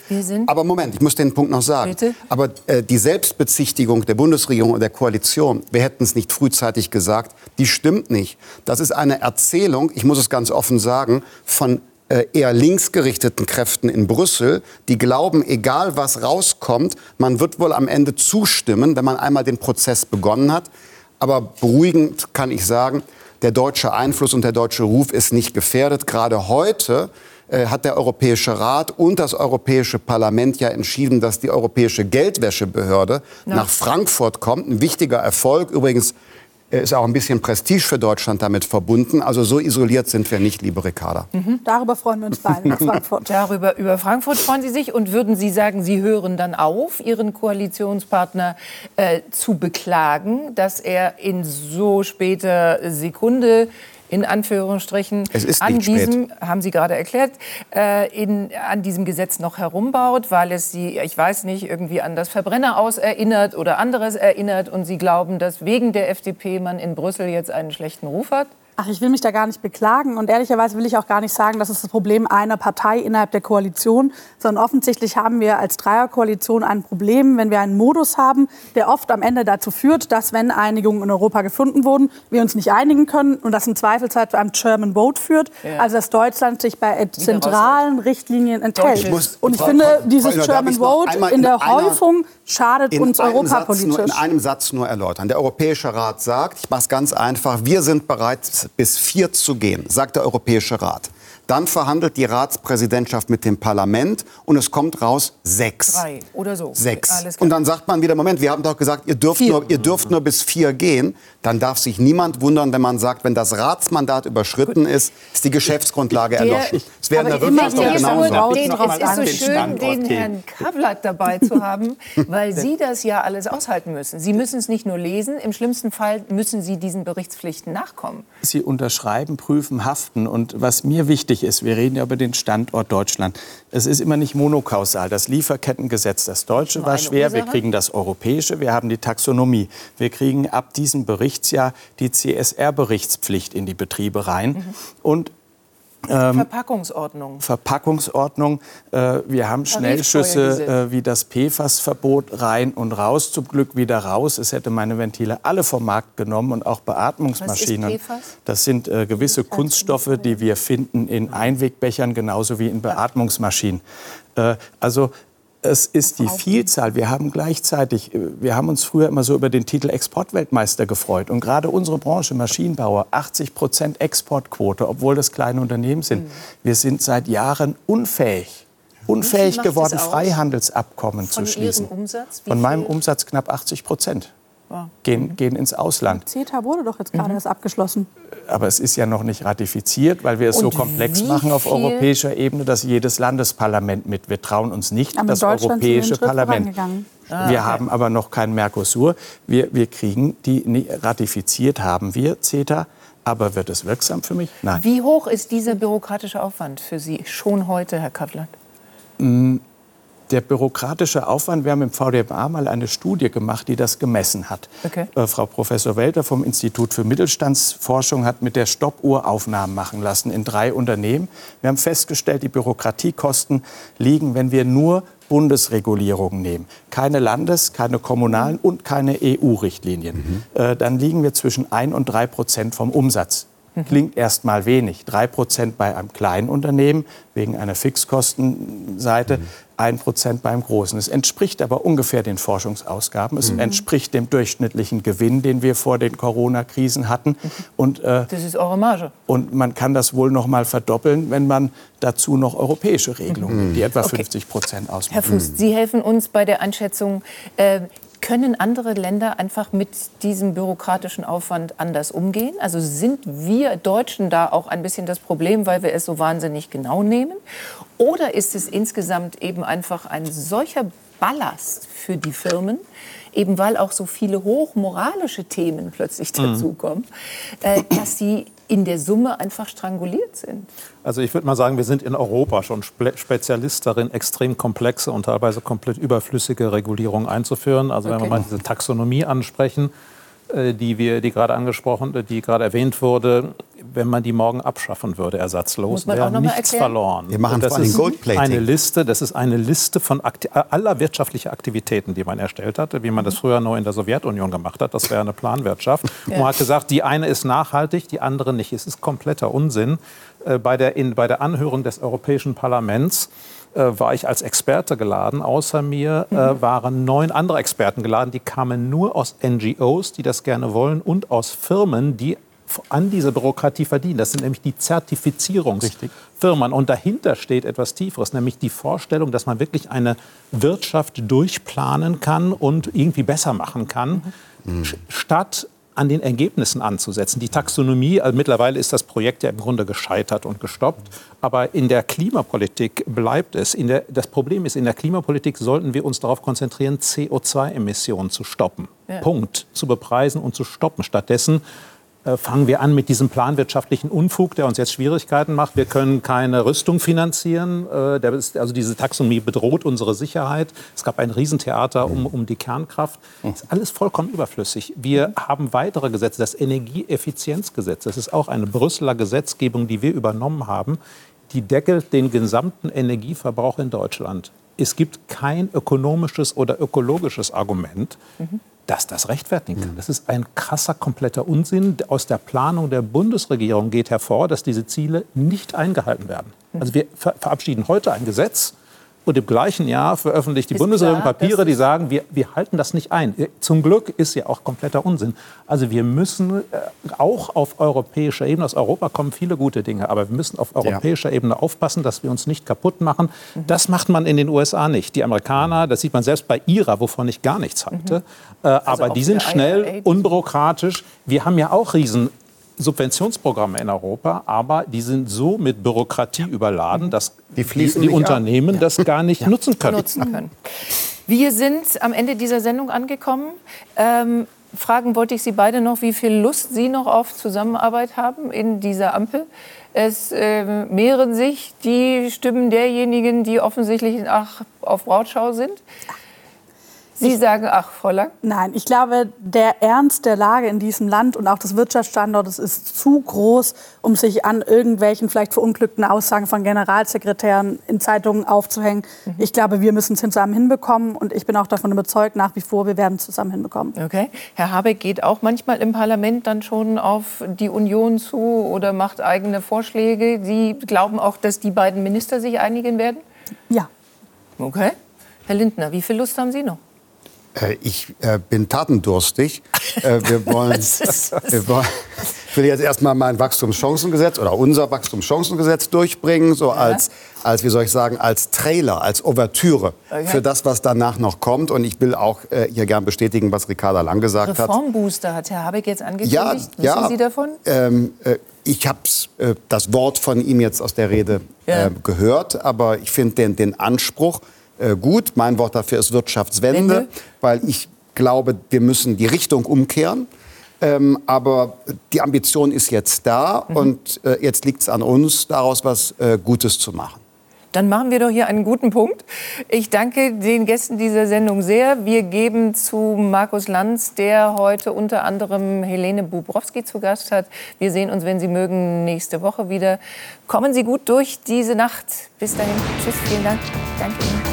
Speaker 6: Aber Moment, ich muss den Punkt noch sagen. Bitte? Aber äh, die Selbstbezichtigung der Bundesregierung und der Koalition, wir hätten es nicht frühzeitig gesagt, die stimmt nicht. Das ist eine Erzählung, ich muss es ganz offen sagen, von äh, eher linksgerichteten Kräften in Brüssel, die glauben, egal was rauskommt, man wird wohl am Ende zustimmen, wenn man einmal den Prozess begonnen hat. Aber beruhigend kann ich sagen, der deutsche Einfluss und der deutsche Ruf ist nicht gefährdet. Gerade heute äh, hat der Europäische Rat und das Europäische Parlament ja entschieden, dass die Europäische Geldwäschebehörde ja. nach Frankfurt kommt. Ein wichtiger Erfolg. Übrigens ist auch ein bisschen Prestige für Deutschland damit verbunden. Also so isoliert sind wir nicht, liebe Ricarda.
Speaker 5: Mhm. Darüber freuen wir uns beide nach <laughs> Frankfurt.
Speaker 1: Darüber, über Frankfurt freuen Sie sich und würden Sie sagen, Sie hören dann auf, Ihren Koalitionspartner äh, zu beklagen, dass er in so später Sekunde in Anführungsstrichen an diesem, spät. haben Sie gerade erklärt, äh, in, an diesem Gesetz noch herumbaut, weil es Sie, ich weiß nicht, irgendwie an das Verbrenner erinnert oder anderes erinnert und Sie glauben, dass wegen der FDP man in Brüssel jetzt einen schlechten Ruf hat?
Speaker 5: Ach, ich will mich da gar nicht beklagen. Und ehrlicherweise will ich auch gar nicht sagen, das ist das Problem einer Partei innerhalb der Koalition, sondern offensichtlich haben wir als Dreierkoalition ein Problem, wenn wir einen Modus haben, der oft am Ende dazu führt, dass, wenn Einigungen in Europa gefunden wurden, wir uns nicht einigen können und das im Zweifelsfall zu einem German Vote führt. Ja. Also, dass Deutschland sich bei zentralen Richtlinien enthält. und ich finde, dieses German Vote in der Häufung schadet uns europapolitisch.
Speaker 6: Nur, in einem Satz nur erläutern. Der Europäische Rat sagt, ich mache es ganz einfach, wir sind bereit, bis vier zu gehen, sagt der Europäische Rat. Dann verhandelt die Ratspräsidentschaft mit dem Parlament und es kommt raus sechs.
Speaker 1: Drei oder so.
Speaker 6: Sechs. Und dann sagt man wieder, Moment, wir haben doch gesagt, ihr dürft, nur, ihr dürft nur bis vier gehen. Dann darf sich niemand wundern, wenn man sagt, wenn das Ratsmandat überschritten Gut. ist, ist die Geschäftsgrundlage der, erloschen.
Speaker 1: Es werden aber immer doch genau den, Es ist so schön, den Herrn Kavlat dabei zu haben, <laughs> weil Sie das ja alles aushalten müssen. Sie müssen es nicht nur lesen, im schlimmsten Fall müssen Sie diesen Berichtspflichten nachkommen.
Speaker 8: Sie unterschreiben, prüfen, haften. Und was mir wichtig ist, wir reden ja über den Standort Deutschland. Es ist immer nicht monokausal. Das Lieferkettengesetz, das deutsche war schwer. Wir kriegen das europäische. Wir haben die Taxonomie. Wir kriegen ab diesem Berichtsjahr die CSR-Berichtspflicht in die Betriebe rein. Mhm. Und
Speaker 1: ähm, Verpackungsordnung.
Speaker 8: Verpackungsordnung. Äh, wir haben Schnellschüsse äh, wie das PFAS-Verbot rein und raus. Zum Glück wieder raus. Es hätte meine Ventile alle vom Markt genommen und auch Beatmungsmaschinen. Was ist PFAS? Das sind äh, gewisse Kunststoffe, die wir finden in Einwegbechern genauso wie in Beatmungsmaschinen. Äh, also es ist die Vielzahl. Wir haben gleichzeitig, äh, wir haben uns früher immer so über den Titel Exportweltmeister gefreut. Und gerade unsere Branche, Maschinenbauer, 80 Prozent Exportquote, obwohl das kleine Unternehmen sind. Mhm. Wir sind seit Jahren unfähig, unfähig geworden, Freihandelsabkommen Von zu schließen. Von meinem Umsatz knapp 80 Prozent gehen, gehen ins Ausland.
Speaker 5: CETA wurde doch jetzt gerade mhm. erst abgeschlossen.
Speaker 8: Aber es ist ja noch nicht ratifiziert, weil wir es Und so komplex machen auf europäischer Ebene, dass jedes Landesparlament mit. Wir trauen uns nicht aber das europäische Parlament. Ah, wir okay. haben aber noch kein Mercosur. Wir, wir kriegen die ratifiziert haben wir CETA. Aber wird es wirksam für mich?
Speaker 1: Nein. Wie hoch ist dieser bürokratische Aufwand für Sie schon heute, Herr Kavlat?
Speaker 8: Mm, der bürokratische Aufwand, wir haben im VDMA mal eine Studie gemacht, die das gemessen hat. Okay. Äh, Frau Professor Welter vom Institut für Mittelstandsforschung hat mit der Stoppuhr Aufnahmen machen lassen in drei Unternehmen. Wir haben festgestellt, die Bürokratiekosten liegen, wenn wir nur Bundesregulierungen nehmen, keine Landes-, keine kommunalen und keine EU-Richtlinien, mhm. äh, dann liegen wir zwischen 1 und 3 Prozent vom Umsatz. Klingt erst mal wenig. 3 Prozent bei einem kleinen Unternehmen wegen einer Fixkostenseite, mhm. 1 Prozent beim großen. Es entspricht aber ungefähr den Forschungsausgaben. Es mhm. entspricht dem durchschnittlichen Gewinn, den wir vor den Corona-Krisen hatten. Mhm.
Speaker 1: Und, äh, das ist eure Marge.
Speaker 8: Und man kann das wohl noch mal verdoppeln, wenn man dazu noch europäische Regelungen, mhm. die etwa okay. 50 Prozent ausmachen.
Speaker 1: Herr Fuß, Sie helfen uns bei der Einschätzung. Äh, können andere Länder einfach mit diesem bürokratischen Aufwand anders umgehen? Also sind wir Deutschen da auch ein bisschen das Problem, weil wir es so wahnsinnig genau nehmen? Oder ist es insgesamt eben einfach ein solcher Ballast für die Firmen, eben weil auch so viele hochmoralische Themen plötzlich mhm. dazukommen, äh, dass sie in der Summe einfach stranguliert sind.
Speaker 7: Also ich würde mal sagen, wir sind in Europa schon Spezialist darin, extrem komplexe und teilweise komplett überflüssige Regulierungen einzuführen. Also wenn wir mal diese Taxonomie ansprechen, äh, die wir, die gerade angesprochen, die gerade erwähnt wurde, wenn man die morgen abschaffen würde, ersatzlos, wäre nichts erklären? verloren.
Speaker 6: Wir machen das ist
Speaker 7: eine Liste, das ist eine Liste von Akti aller wirtschaftlichen Aktivitäten, die man erstellt hatte, wie man das früher nur in der Sowjetunion gemacht hat. Das wäre eine Planwirtschaft. <laughs> Ja. Und man hat gesagt, die eine ist nachhaltig, die andere nicht. Es ist kompletter Unsinn. Äh, bei der, in, bei der Anhörung des Europäischen Parlaments äh, war ich als Experte geladen. Außer mir äh, mhm. waren neun andere Experten geladen. Die kamen nur aus NGOs, die das gerne wollen, und aus Firmen, die an dieser Bürokratie verdienen. Das sind nämlich die Zertifizierungsfirmen. Und dahinter steht etwas Tieferes, nämlich die Vorstellung, dass man wirklich eine Wirtschaft durchplanen kann und irgendwie besser machen kann, mhm. statt an den Ergebnissen anzusetzen. Die Taxonomie, also mittlerweile ist das Projekt ja im Grunde gescheitert und gestoppt. Aber in der Klimapolitik bleibt es. Der, das Problem ist, in der Klimapolitik sollten wir uns darauf konzentrieren, CO2-Emissionen zu stoppen. Ja. Punkt. Zu bepreisen und zu stoppen. Stattdessen fangen wir an mit diesem planwirtschaftlichen Unfug, der uns jetzt Schwierigkeiten macht. Wir können keine Rüstung finanzieren. Äh, also diese Taxonomie bedroht unsere Sicherheit. Es gab ein Riesentheater um, um die Kernkraft. Das ist alles vollkommen überflüssig. Wir haben weitere Gesetze. Das Energieeffizienzgesetz, das ist auch eine Brüsseler Gesetzgebung, die wir übernommen haben. Die deckelt den gesamten Energieverbrauch in Deutschland. Es gibt kein ökonomisches oder ökologisches Argument, mhm dass das rechtfertigen kann. Das ist ein krasser, kompletter Unsinn. Aus der Planung der Bundesregierung geht hervor, dass diese Ziele nicht eingehalten werden. Also wir verabschieden heute ein Gesetz, und im gleichen Jahr veröffentlicht die ist Bundesregierung klar, Papiere, die sagen, wir, wir halten das nicht ein. Zum Glück ist ja auch kompletter Unsinn. Also wir müssen äh, auch auf europäischer Ebene, aus Europa kommen viele gute Dinge, aber wir müssen auf europäischer ja. Ebene aufpassen, dass wir uns nicht kaputt machen. Mhm. Das macht man in den USA nicht. Die Amerikaner, das sieht man selbst bei IRA, wovon ich gar nichts halte, mhm. äh, also aber die sind schnell, unbürokratisch. Wir haben ja auch riesen Subventionsprogramme in Europa, aber die sind so mit Bürokratie überladen, dass die, die Unternehmen ab. das gar nicht ja. nutzen können.
Speaker 1: nutzen können. Wir sind am Ende dieser Sendung angekommen. Ähm, fragen wollte ich Sie beide noch, wie viel Lust Sie noch auf Zusammenarbeit haben in dieser Ampel. Es äh, mehren sich die Stimmen derjenigen, die offensichtlich ach, auf Brautschau sind. Sie sagen, ach, Frau Lang?
Speaker 5: Nein, ich glaube, der Ernst der Lage in diesem Land und auch des Wirtschaftsstandortes ist zu groß, um sich an irgendwelchen vielleicht verunglückten Aussagen von Generalsekretären in Zeitungen aufzuhängen. Mhm. Ich glaube, wir müssen es zusammen hinbekommen und ich bin auch davon überzeugt, nach wie vor, wir werden es zusammen hinbekommen.
Speaker 1: Okay. Herr Habeck geht auch manchmal im Parlament dann schon auf die Union zu oder macht eigene Vorschläge. Sie glauben auch, dass die beiden Minister sich einigen werden?
Speaker 5: Ja.
Speaker 1: Okay. Herr Lindner, wie viel Lust haben Sie noch?
Speaker 6: Äh, ich äh, bin tatendurstig. Äh, wir, <laughs> wollen, wir wollen, ich will jetzt erstmal mein Wachstumschancengesetz oder unser Wachstumschancengesetz durchbringen, so als, als, wie soll ich sagen, als Trailer, als Ouvertüre okay. für das, was danach noch kommt. Und ich will auch äh, hier gern bestätigen, was Ricarda Lang gesagt
Speaker 1: hat. Reformbooster hat Herr Habeck jetzt angekündigt. Ja, Wissen ja, Sie davon?
Speaker 6: Ähm, äh, ich habe äh, das Wort von ihm jetzt aus der Rede ja. gehört, aber ich finde den, den Anspruch, äh, gut. Mein Wort dafür ist Wirtschaftswende, Wende. weil ich glaube, wir müssen die Richtung umkehren. Ähm, aber die Ambition ist jetzt da mhm. und äh, jetzt liegt es an uns, daraus was äh, Gutes zu machen.
Speaker 1: Dann machen wir doch hier einen guten Punkt. Ich danke den Gästen dieser Sendung sehr. Wir geben zu Markus Lanz, der heute unter anderem Helene Bubrowski zu Gast hat. Wir sehen uns, wenn Sie mögen, nächste Woche wieder. Kommen Sie gut durch diese Nacht. Bis dahin. Tschüss. Vielen Dank. Danke Ihnen.